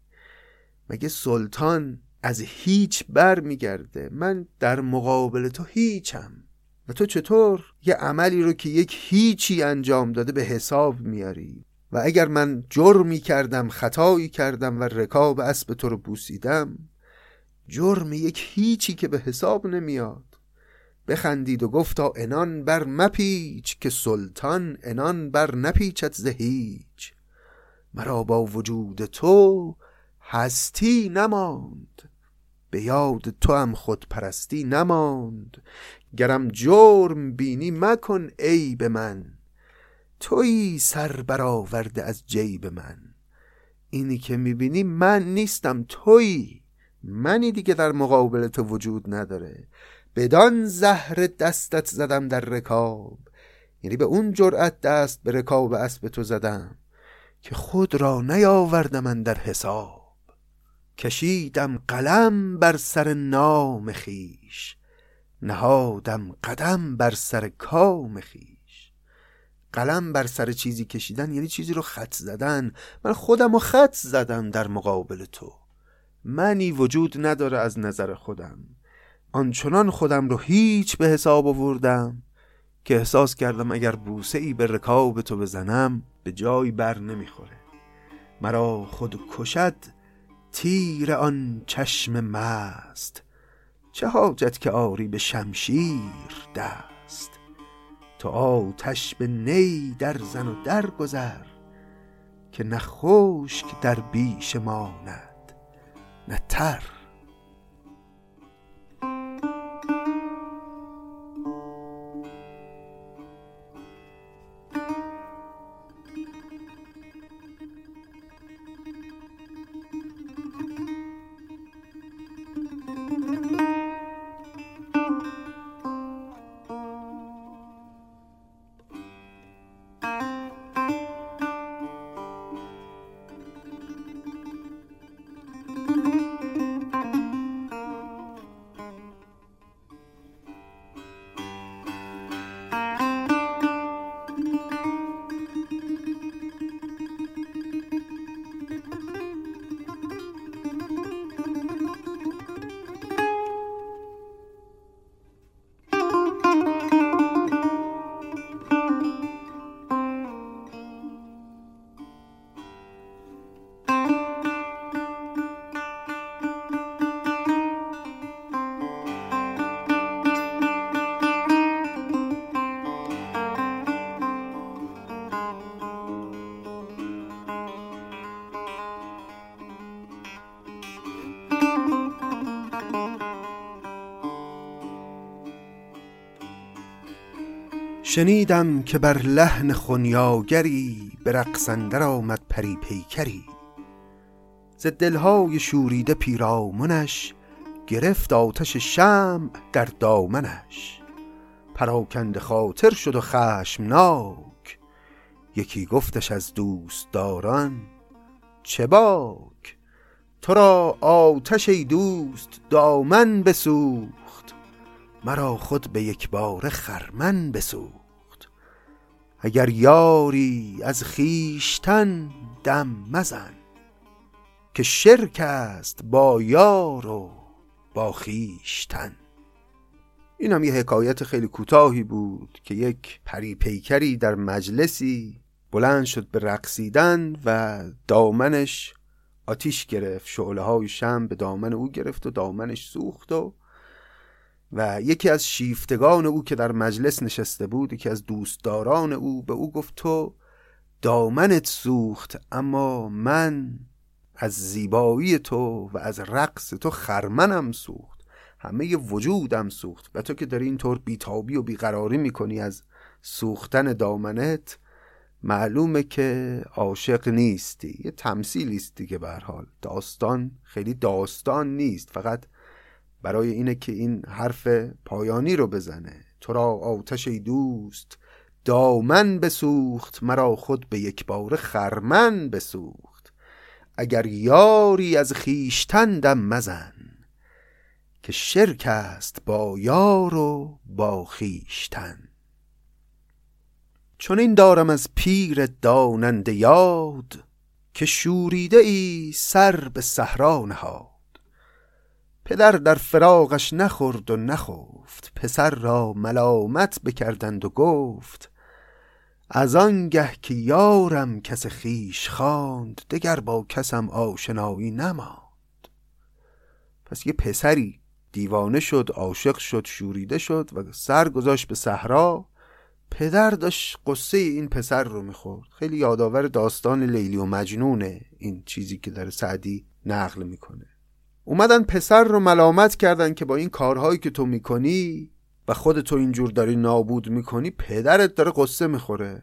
مگه سلطان از هیچ بر میگرده من در مقابل تو هیچم. و تو چطور یه عملی رو که یک هیچی انجام داده به حساب میاری؟ و اگر من جرمی کردم خطایی کردم و رکاب اسب تو رو بوسیدم جرم یک هیچی که به حساب نمیاد. بخندید و گفتا انان بر مپیچ که سلطان انان بر نپیچت ز هیچ. مرا با وجود تو هستی نماند. به یاد تو هم خود پرستی نماند. گرم جرم بینی مکن عیب من. تویی سر برآورده از جیب من. اینی که می‌بینی من نیستم تویی. منی دیگه در مقابل تو وجود نداره. بدان زهر دستت زدم در رکاب. یعنی به اون جرأت دست به رکاب اسب تو زدم که خود را نیاوردم من در حساب. کشیدم قلم بر سر نام خیش. نهادم قدم بر سر کام خیش. قلم بر سر چیزی کشیدن یعنی چیزی رو خط زدن. من خودم رو خط زدم در مقابل تو. منی وجود نداره از نظر خودم. آنچنان خودم رو هیچ به حساب آوردم که احساس کردم اگر بوسه ای به رکاب تو بزنم به جای بر نمی‌خوره. مرا خود کشد تیر آن چشم مست. چه حاجت که آری به شمشیر دست؟ تو آتش به نی در زن و در گذر که نخوشک در بیش ماند نه تر شنیدم که بر لحن خونیاگری به رقصندر آمد پری پیکری. ز دلهای شوریده پیرامونش گرفت آتش شم در دامنش. پراکند خاطر شد و خشمناک. یکی گفتش از دوستداران چه باک؟ تو را آتش ای دوست دامن بسوخت. مرا خود به یک بار خرمن بسوخت. اگر یاری از خیشتن دم مزن که شرک است با یار و با خیشتن این هم یه حکایت خیلی کوتاهی بود که یک پری پیکری در مجلسی بلند شد به رقصیدن و دامنش آتیش گرفت شعله های شم به دامن او گرفت و دامنش سوخت و و یکی از شیفتگان او که در مجلس نشسته بود یکی از دوستداران او به او گفت تو دامنت سوخت اما من از زیبایی تو و از رقص تو خرمنم سوخت همه وجودم سوخت و تو که داری اینطور بیتابی و بیقراری می‌کنی از سوختن دامنت معلومه که عاشق نیستی یه تمثیلی است دیگه به حال داستان خیلی داستان نیست فقط برای اینه که این حرف پایانی رو بزنه. تو را آتش دوست دامن بسوخت مرا خود به یک بار خرمن بسوخت. اگر یاری از خیشتندم مزن که شرک است با یار و با خیشتن چون این دارم از پیر داننده یاد که شوریده ای سر به صحرا نهاد. پدر در فراغش نخورد و نخفت. پسر را ملامت بکردند و گفت از آنگه که یارم کس خیش خواند دگر با کسم آشنایی نماند. پس یه پسری دیوانه شد عاشق شد شوریده شد و سر گذاشت به صحرا. پدر داشت قصه این پسر رو می‌خورد. خیلی یادآور داستان لیلی و مجنونه این چیزی که در سعدی نقل می‌کنه. اومدن پسر رو ملامت کردن که با این کارهایی که تو می‌کنی و خودتو اینجور داری نابود می‌کنی پدرت داره قصه می‌خوره.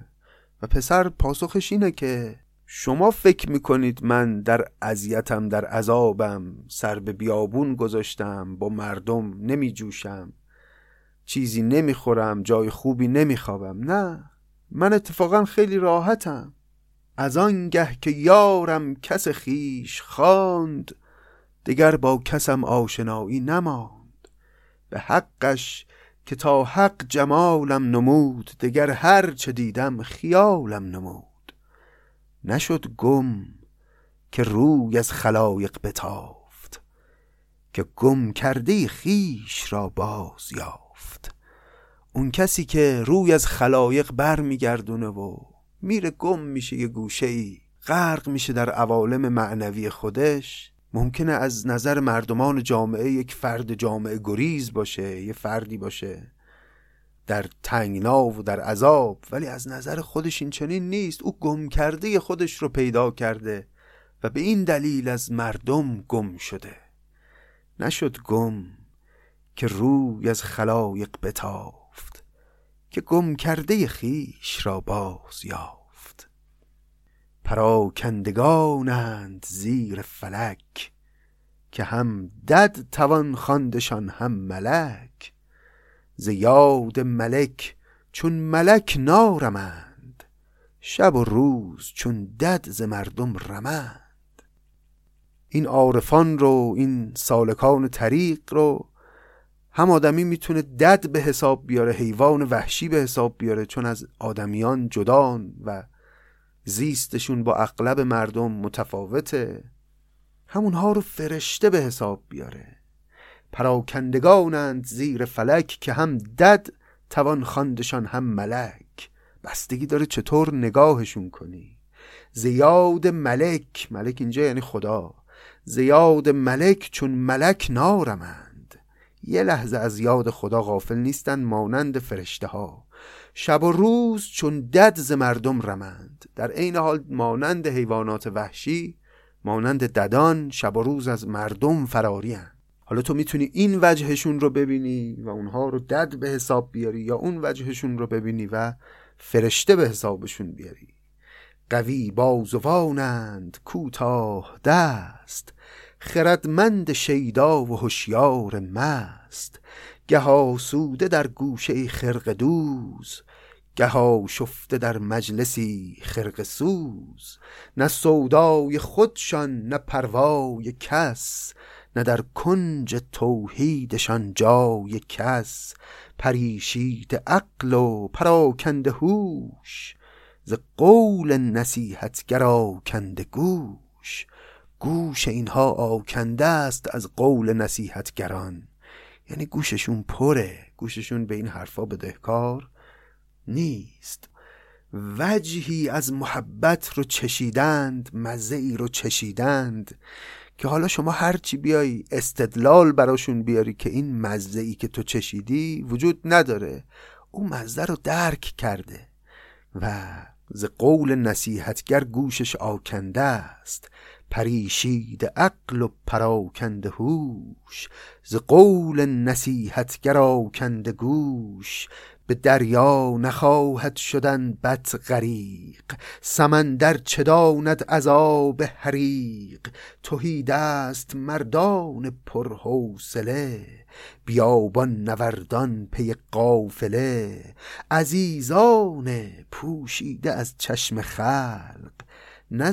و پسر پاسخش اینه که شما فکر می‌کنید من در اذیتم در عذابم سر به بیابون گذاشتم با مردم نمیجوشم چیزی نمی‌خورم جای خوبی نمیخوابم. نه من اتفاقا خیلی راحتم. از آنگه که یارم کس خیش خواند دگر با کسم آشنایی نماند. به حقش که تا حق جمالم نمود دگر هر چه دیدم خیالم نمود. نشد گم که روی از خلایق بتافت که گم کرده خیش را باز یافت. اون کسی که روی از خلایق بر میگردونه و میره گم میشه یه گوشه ای غرق میشه در عوالم معنوی خودش ممکنه از نظر مردمان جامعه یک فرد جامعه گریز باشه یه فردی باشه در تنگنا و در عذاب ولی از نظر خودش این چنین نیست. او گم کرده خودش رو پیدا کرده و به این دلیل از مردم گم شده. نشد گم که روی از خلایق بتافت که گم کرده خیش را باز یافت. پراکندگانند زیر فلک که هم دد توان خواندشان هم ملک. ز یاد ملک چون ملک نارمند شب و روز چون دد ز مردم رمند. این عارفان رو این سالکان طریق رو هم آدمی می‌تونه دد به حساب بیاره حیوان وحشی به حساب بیاره چون از آدمیان جدان و زیستشون با اغلب مردم متفاوته. همونها رو فرشته به حساب بیاره. پراکندگانند زیر فلک که هم دد توان خواندشان هم ملک. بستگی داره چطور نگاهشون کنی. زیاد ملک ملک اینجا یعنی خدا. زیاد ملک چون ملک نارمند. یه لحظه از یاد خدا غافل نیستن مانند فرشته ها شب و روز چون دد ز مردم رمند. در عین حال مانند حیوانات وحشی مانند ددان شب و روز از مردم فرارین حالا تو می‌تونی این وجهشون رو ببینی و اونها رو دد به حساب بیاری یا اون وجهشون رو ببینی و فرشته به حسابشون بیاری. قوی بازوانند کوتاه دست خردمند شیدا و هوشیار مست. گها سوده در گوشه خرق دوز گها شفته در مجلسی خرق سوز. نه سودای خودشان نه پروای کس. نه در کنج توحیدشان جای کس. پریشید عقل و پراکنده هوش. ز قول نصیحتگر آکنده گوش. گوش اینها آکنده است از قول نصیحتگران. یعنی گوششون پره. گوششون به این حرفا بدهکار. نیست. وجهی از محبت رو چشیدند مزه ای رو چشیدند که حالا شما هرچی بیای استدلال براشون بیاری که این مزه ای که تو چشیدی وجود نداره. او مزه رو درک کرده و ز قول نصیحتگر گوشش آکنده است. پریشید عقل و پراکنده هوش. ز قول نصیحتگر آکنده گوش. به دریا نخواهد شدن بط غریق سمندر چه داند عذاب حریق؟ تهی دست مردان پرحوصله بیابان نوردان پی قافله عزیزان پوشیده از چشم خلق نه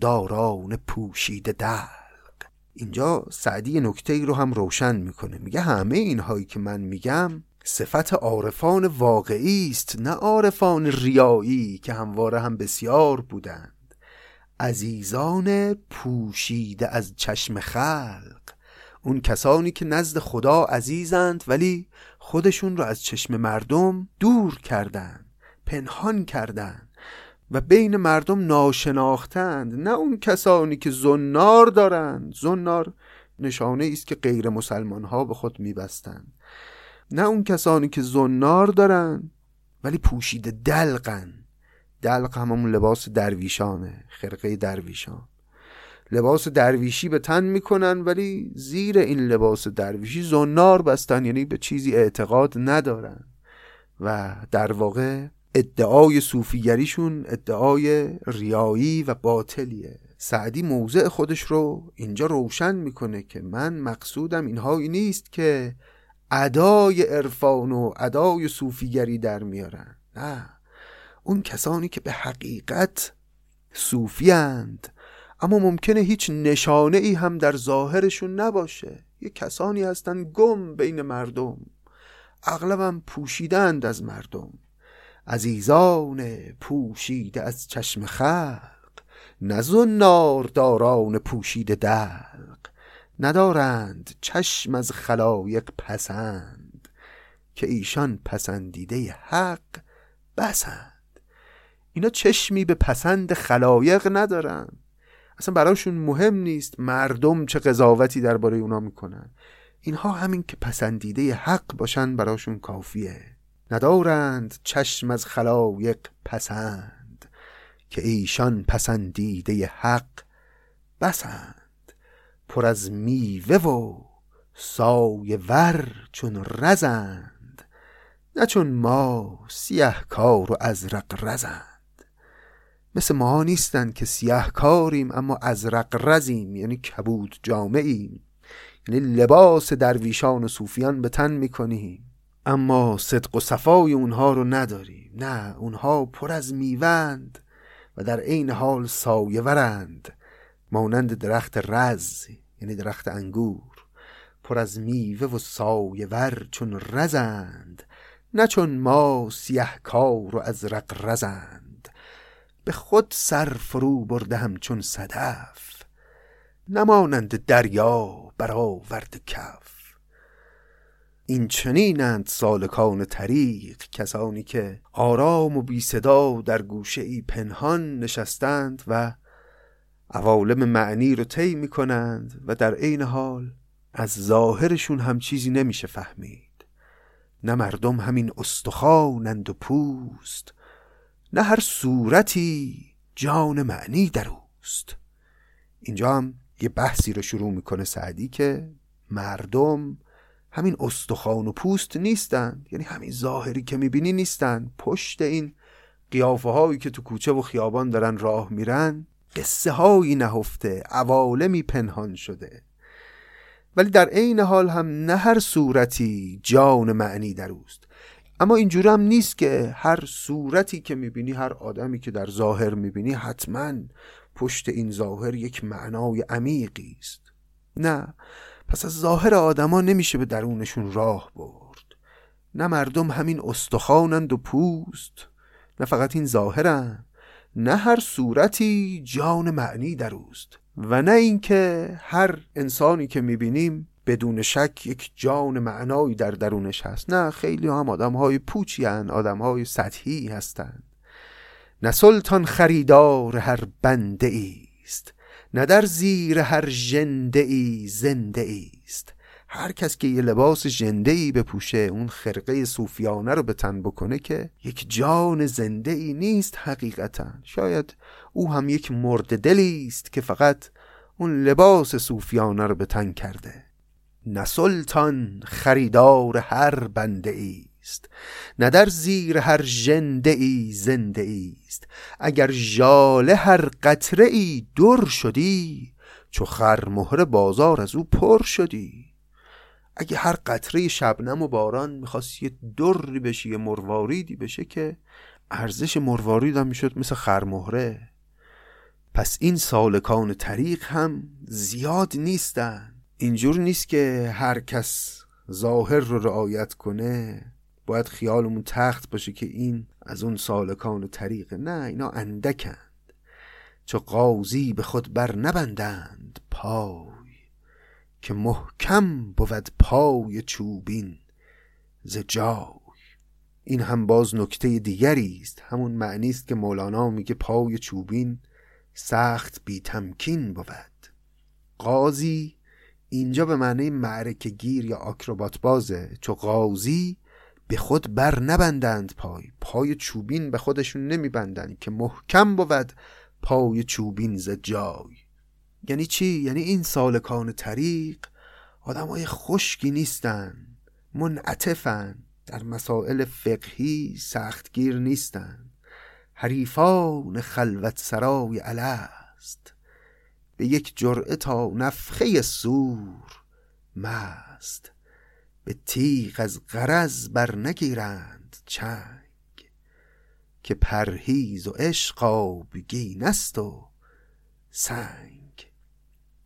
داران پوشیده دلق. اینجا سعدی نکته ای رو هم روشن می‌کنه میگه همه اینهایی که من میگم صفت عارفان واقعی است نه عارفان ریایی که همواره هم بسیار بودند. عزیزان پوشیده از چشم خلق اون کسانی که نزد خدا عزیزند ولی خودشون رو از چشم مردم دور کردند پنهان کردند و بین مردم ناشناختند. نه اون کسانی که زنار دارند زنار نشانه است که غیر مسلمان ها به خود میبستند. نه اون کسانی که زنار دارن ولی پوشیده دلقن. دلق همون لباس درویشانه خرقه درویشان. لباس درویشی به تن می‌کنن ولی زیر این لباس درویشی زنار بستن یعنی به چیزی اعتقاد ندارن. و در واقع ادعای صوفیگریشون ادعای ریایی و باطلیه. سعدی موضع خودش رو اینجا روشن می‌کنه که من مقصودم اینهایی نیست که ادای عرفان و ادای صوفیگری در میارن. نه اون کسانی که به حقیقت صوفی اند اما ممکنه هیچ نشانه ای هم در ظاهرشون نباشه. یه کسانی هستن گم بین مردم. اغلبم پوشیدند از مردم. عزیزان پوشیده از چشم خلق نزو داران پوشیده دلق. ندارند چشم از خلایق پسند که ایشان پسندیده حق بسند. اینا چشمی به پسند خلایق ندارن. اصلا براشون مهم نیست مردم چه قضاوتی درباره اونا می‌کنن. اینها همین که پسندیده حق باشن براشون کافیه. ندارند چشم از خلایق پسند که ایشان پسندیده حق بسند. پر از میوه و سایه ور چون رزند نه چون ما سیه کار و ازرق رزند. مثل ما نیستند که سیه کاریم اما ازرق رزیم یعنی کبود جامعیم. یعنی لباس درویشان و صوفیان به تن می‌کنیم. اما صدق و صفای اونها رو نداریم. نه اونها پر از میوند و در عین حال سایه ورند. مانند درخت رز یعنی درخت انگور. پر از میوه و سایه ور چون رزند نه چون ما سیه کار و از رق رزند. به خود سر فرو برده چون صدف نمانند دریا برآورد کف. این چنینند سالکان طریق کسانی که آرام و بی صدا در گوشه ای پنهان نشستند و عوالم معنی رو طی می‌کنند و در عین حال از ظاهرشون هم چیزی نمیشه فهمید. نه مردم همین استخوانند و پوست نه هر صورتی جان معنی در اوست. اینجا هم یه بحثی رو شروع می‌کنه سعدی که مردم همین استخوان و پوست نیستند یعنی همین ظاهری که می‌بینی نیستند. پشت این قیافه هایی که تو کوچه و خیابان دارن راه میرن قصه هایی نهفته عوالمی پنهان شده. ولی در عین حال هم نه هر صورتی جان معنی در اوست. اما اینجور هم نیست که هر صورتی که می‌بینی هر آدمی که در ظاهر می‌بینی حتما پشت این ظاهر یک معنای عمیقی است. نه پس از ظاهر آدما نمیشه به درونشون راه برد. نه مردم همین استخوانند و پوست نه فقط این ظاهرن. نه هر صورتی جان معنی در اوست و نه اینکه هر انسانی که می‌بینیم بدون شک یک جان معنایی در درونش هست. نه خیلی هم آدم های پوچی هن آدم های سطحی هستند. نه سلطان خریدار هر بنده است نه در زیر هر جنده ای زنده است هر کس که یه لباس جنده ای بپوشه اون خرقه صوفیانه رو به تن بکنه که یک جان زنده ای نیست حقیقتا. شاید او هم یک مرد دلی است که فقط اون لباس صوفیانه رو به تن کرده. نه سلطان خریدار هر بنده است نه در زیر هر جنده ای زنده است. اگر ژاله هر قطره ای در شدی چو خر مهر بازار از او پر شدی. اگه هر قطره شبنم و باران می‌خواست یه دری بشه یه مرواریدی بشه که ارزش مروارید هم می‌شد مثل خرمهره. پس این سالکان طریق هم زیاد نیستن. اینجور نیست که هر کس ظاهر رو رعایت کنه. باید خیالمون تخت باشه که این از اون سالکان طریق. نه اینا اندکند. چو قاضی به خود بر نبندند پای. که محکم بود پای چوبین ز جای. این هم باز نکته دیگری است. همون معنی است که مولانا میگه پای چوبین سخت بی تمکین بود. قاضی اینجا به معنی معرکه گیر یا آکروبات بازه چو قاضی به خود بر نبندند پای. پای چوبین به خودشون نمیبندند که محکم بود پای چوبین ز جای. یعنی چی؟ یعنی این سالکان طریق آدم های خشکی نیستن منعطفن در مسائل فقهی سختگیر نیستن. حریفان خلوت سرای است به یک جرعه تا نفخه سور مست. به تیغ از غرض بر نگیرند چنگ. که پرهیز و عشق آبگین است و سنگ.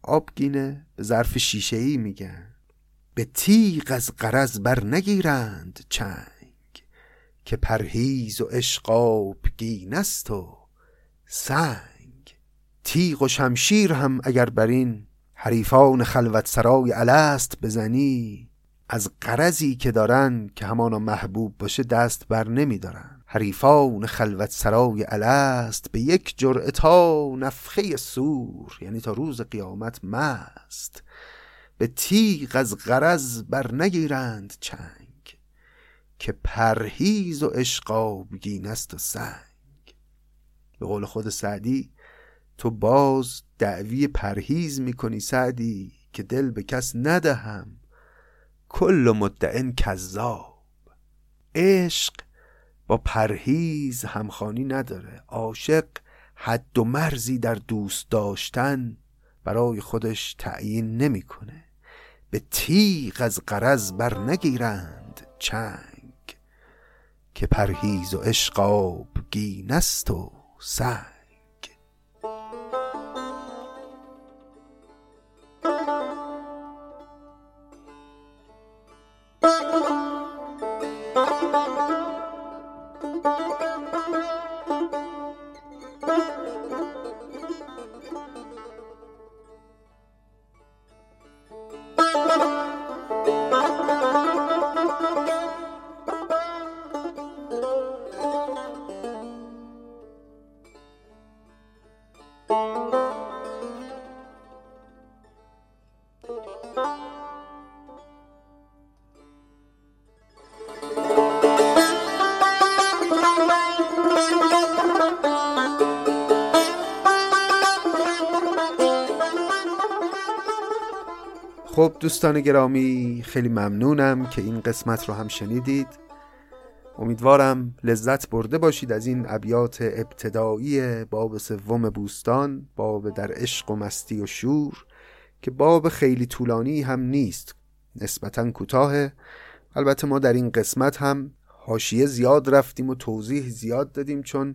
آبگینه به ظرف شیشه ای میگن. به تیغ از غرض بر نگیرند چنگ که پرهیز و اشقاب گینست و سنگ. تیغ و شمشیر هم اگر بر این حریفان خلوت سرای الست بزنی از قرضی که دارن که همانا محبوب باشه دست بر نمیدارن. حریفان خلوت سرای الست به یک جرعه تا نفخه سور یعنی تا روز قیامت مست. به تیغ از غرض بر نگیرند چند که پرهیز و اشقابگین است و سنگ. به قول خود سعدی تو باز دعوی پرهیز می‌کنی سعدی که دل به کس ندهم. کل مدعن کذاب. عشق با پرهیز همخانی نداره. عاشق حد و مرزی در دوست داشتن برای خودش تعیین نمی‌کنه. به تیغ از قرض بر نگیرند چند که پرهیز و عشق آبگین است و سنگ. خب دوستان گرامی خیلی ممنونم که این قسمت رو هم شنیدید. امیدوارم لذت برده باشید از این ابیات ابتدایی باب سوم بوستان باب در عشق و مستی و شور که باب خیلی طولانی هم نیست نسبتا کوتاه. البته ما در این قسمت هم حاشیه زیاد رفتیم و توضیح زیاد دادیم چون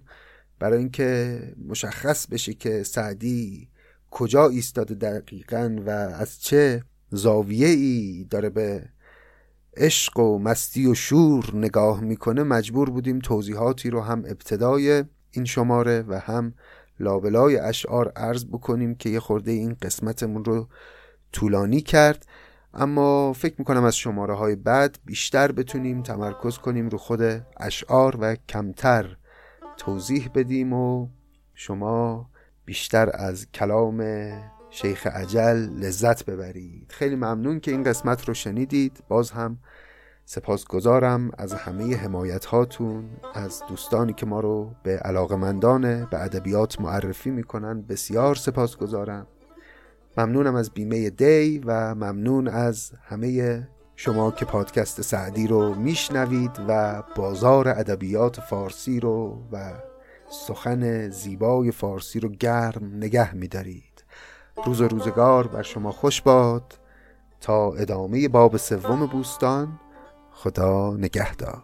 برای اینکه مشخص بشه که سعدی کجا ایستاده دقیقا و از چه زاویه ای داره به عشق و مستی و شور نگاه می‌کنه مجبور بودیم توضیحاتی رو هم ابتدای این شماره و هم لابلای اشعار عرض بکنیم که یه خورده این قسمتمون رو طولانی کرد. اما فکر می‌کنم از شماره های بعد بیشتر بتونیم تمرکز کنیم رو خود اشعار و کمتر توضیح بدیم و شما بیشتر از کلام شیخ عجل لذت ببرید. خیلی ممنون که این قسمت رو شنیدید. باز هم سپاسگزارم از همه حمایت هاتون از دوستانی که ما رو به علاقمندان به ادبیات معرفی می‌کنن. بسیار سپاسگزارم. ممنونم از بیمه دی و ممنون از همه شما که پادکست سعدی رو میشنوید و بازار ادبیات فارسی رو و سخن زیبای فارسی رو گرم نگه میدارید. روز و روزگار بر شما خوش باد تا ادامه باب سوم بوستان. خدا نگهدار.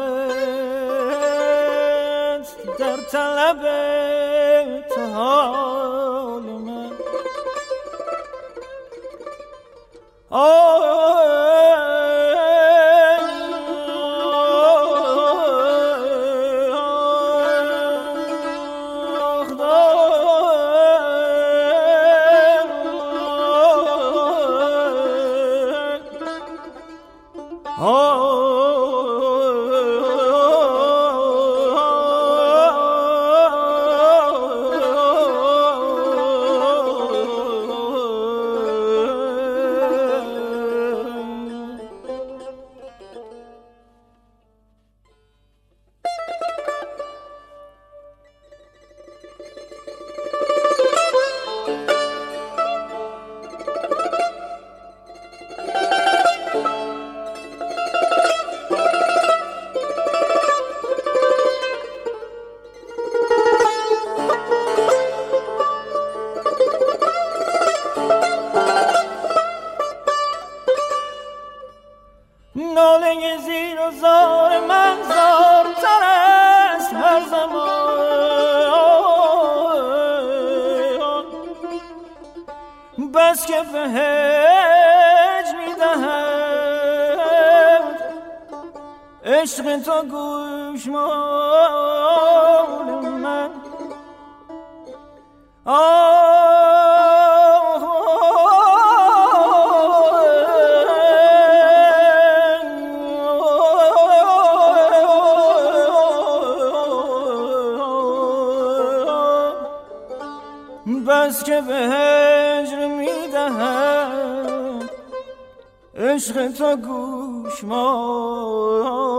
طلب حال من بس که به هجر می‌دهم. عشق تو گوش مال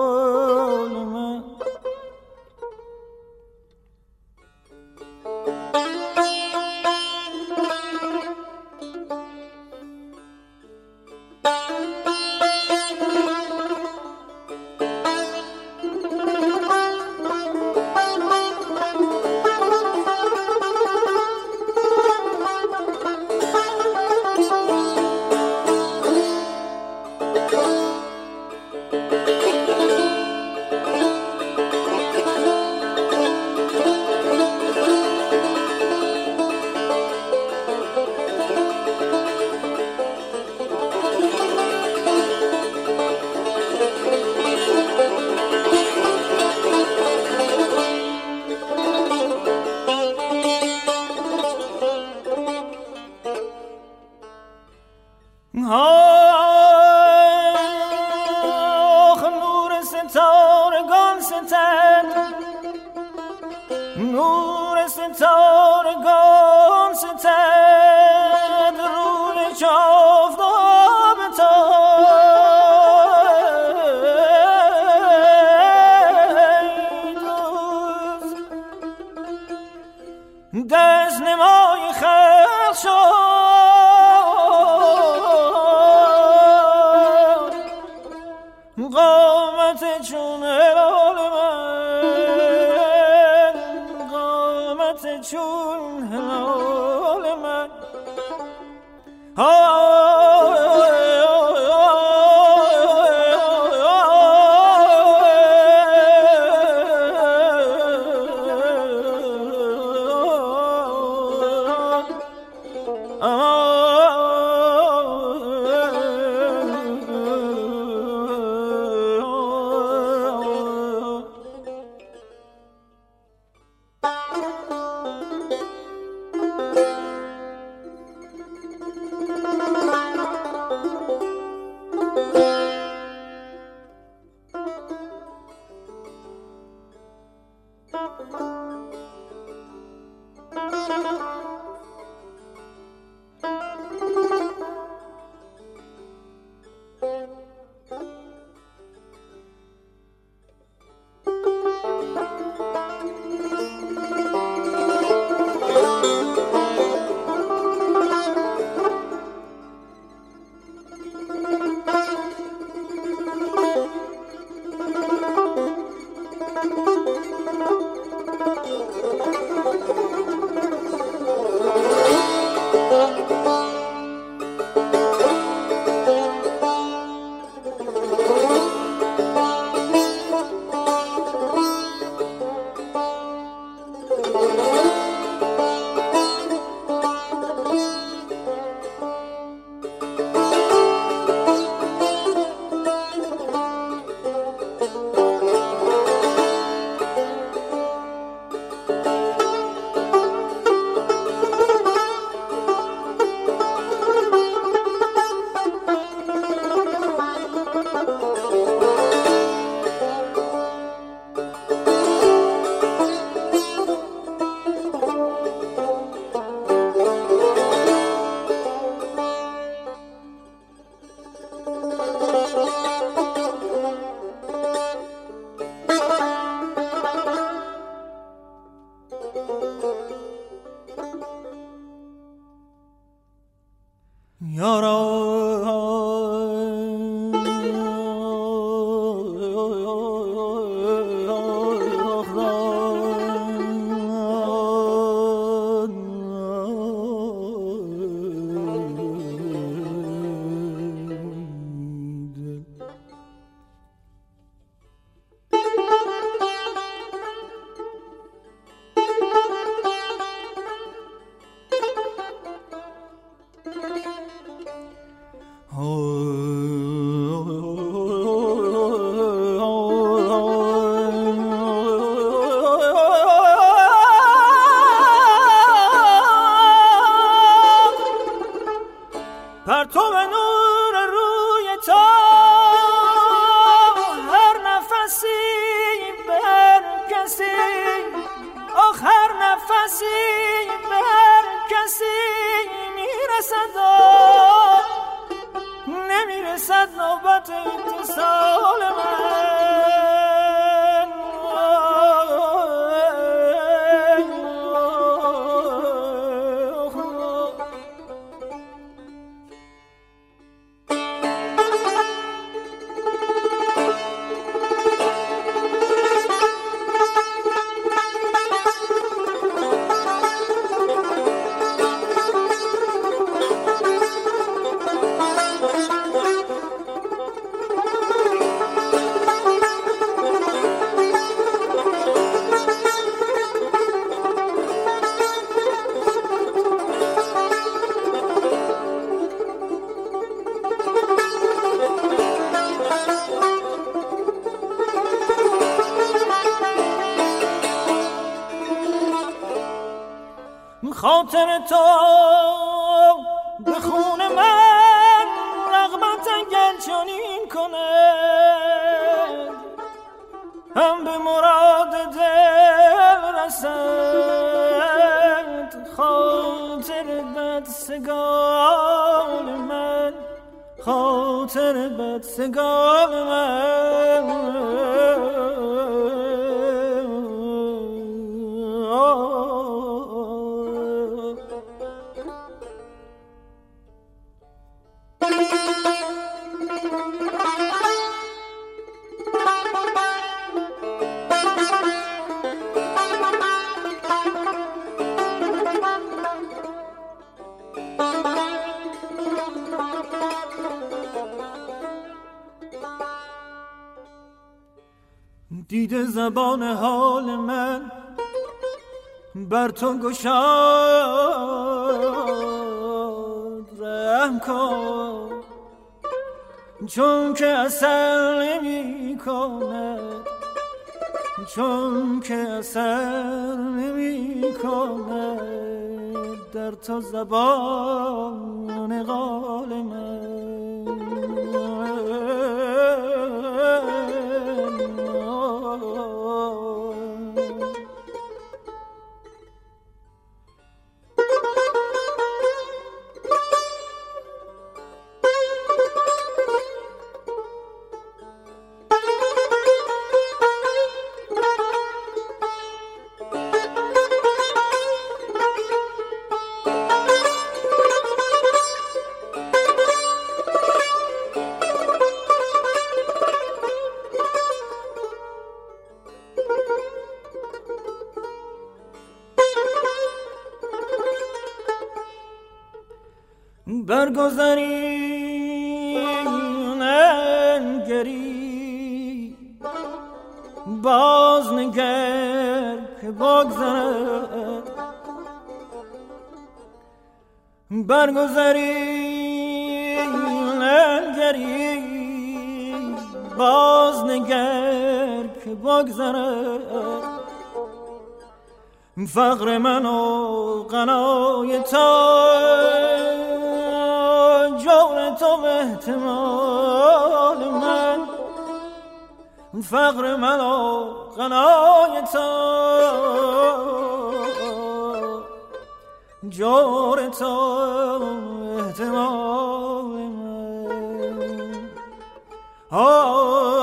خاطر خاطر بد سگال من خاطر بد سگال من. دیده زبان حال من بر تو گشاد. رحم کن. چون که اثر نمی کند چون که اثر نمی کند در تو زبان قال من. برگذرین انگری باز نگر که بگذرد فقر من و قنای تا تو احتمال من. فقر من و غنای تو. جور تو احتمال. من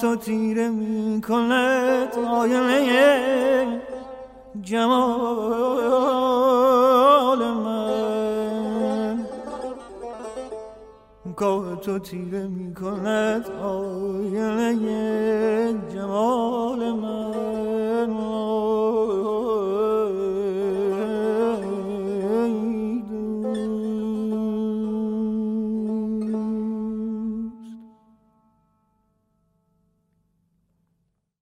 cho.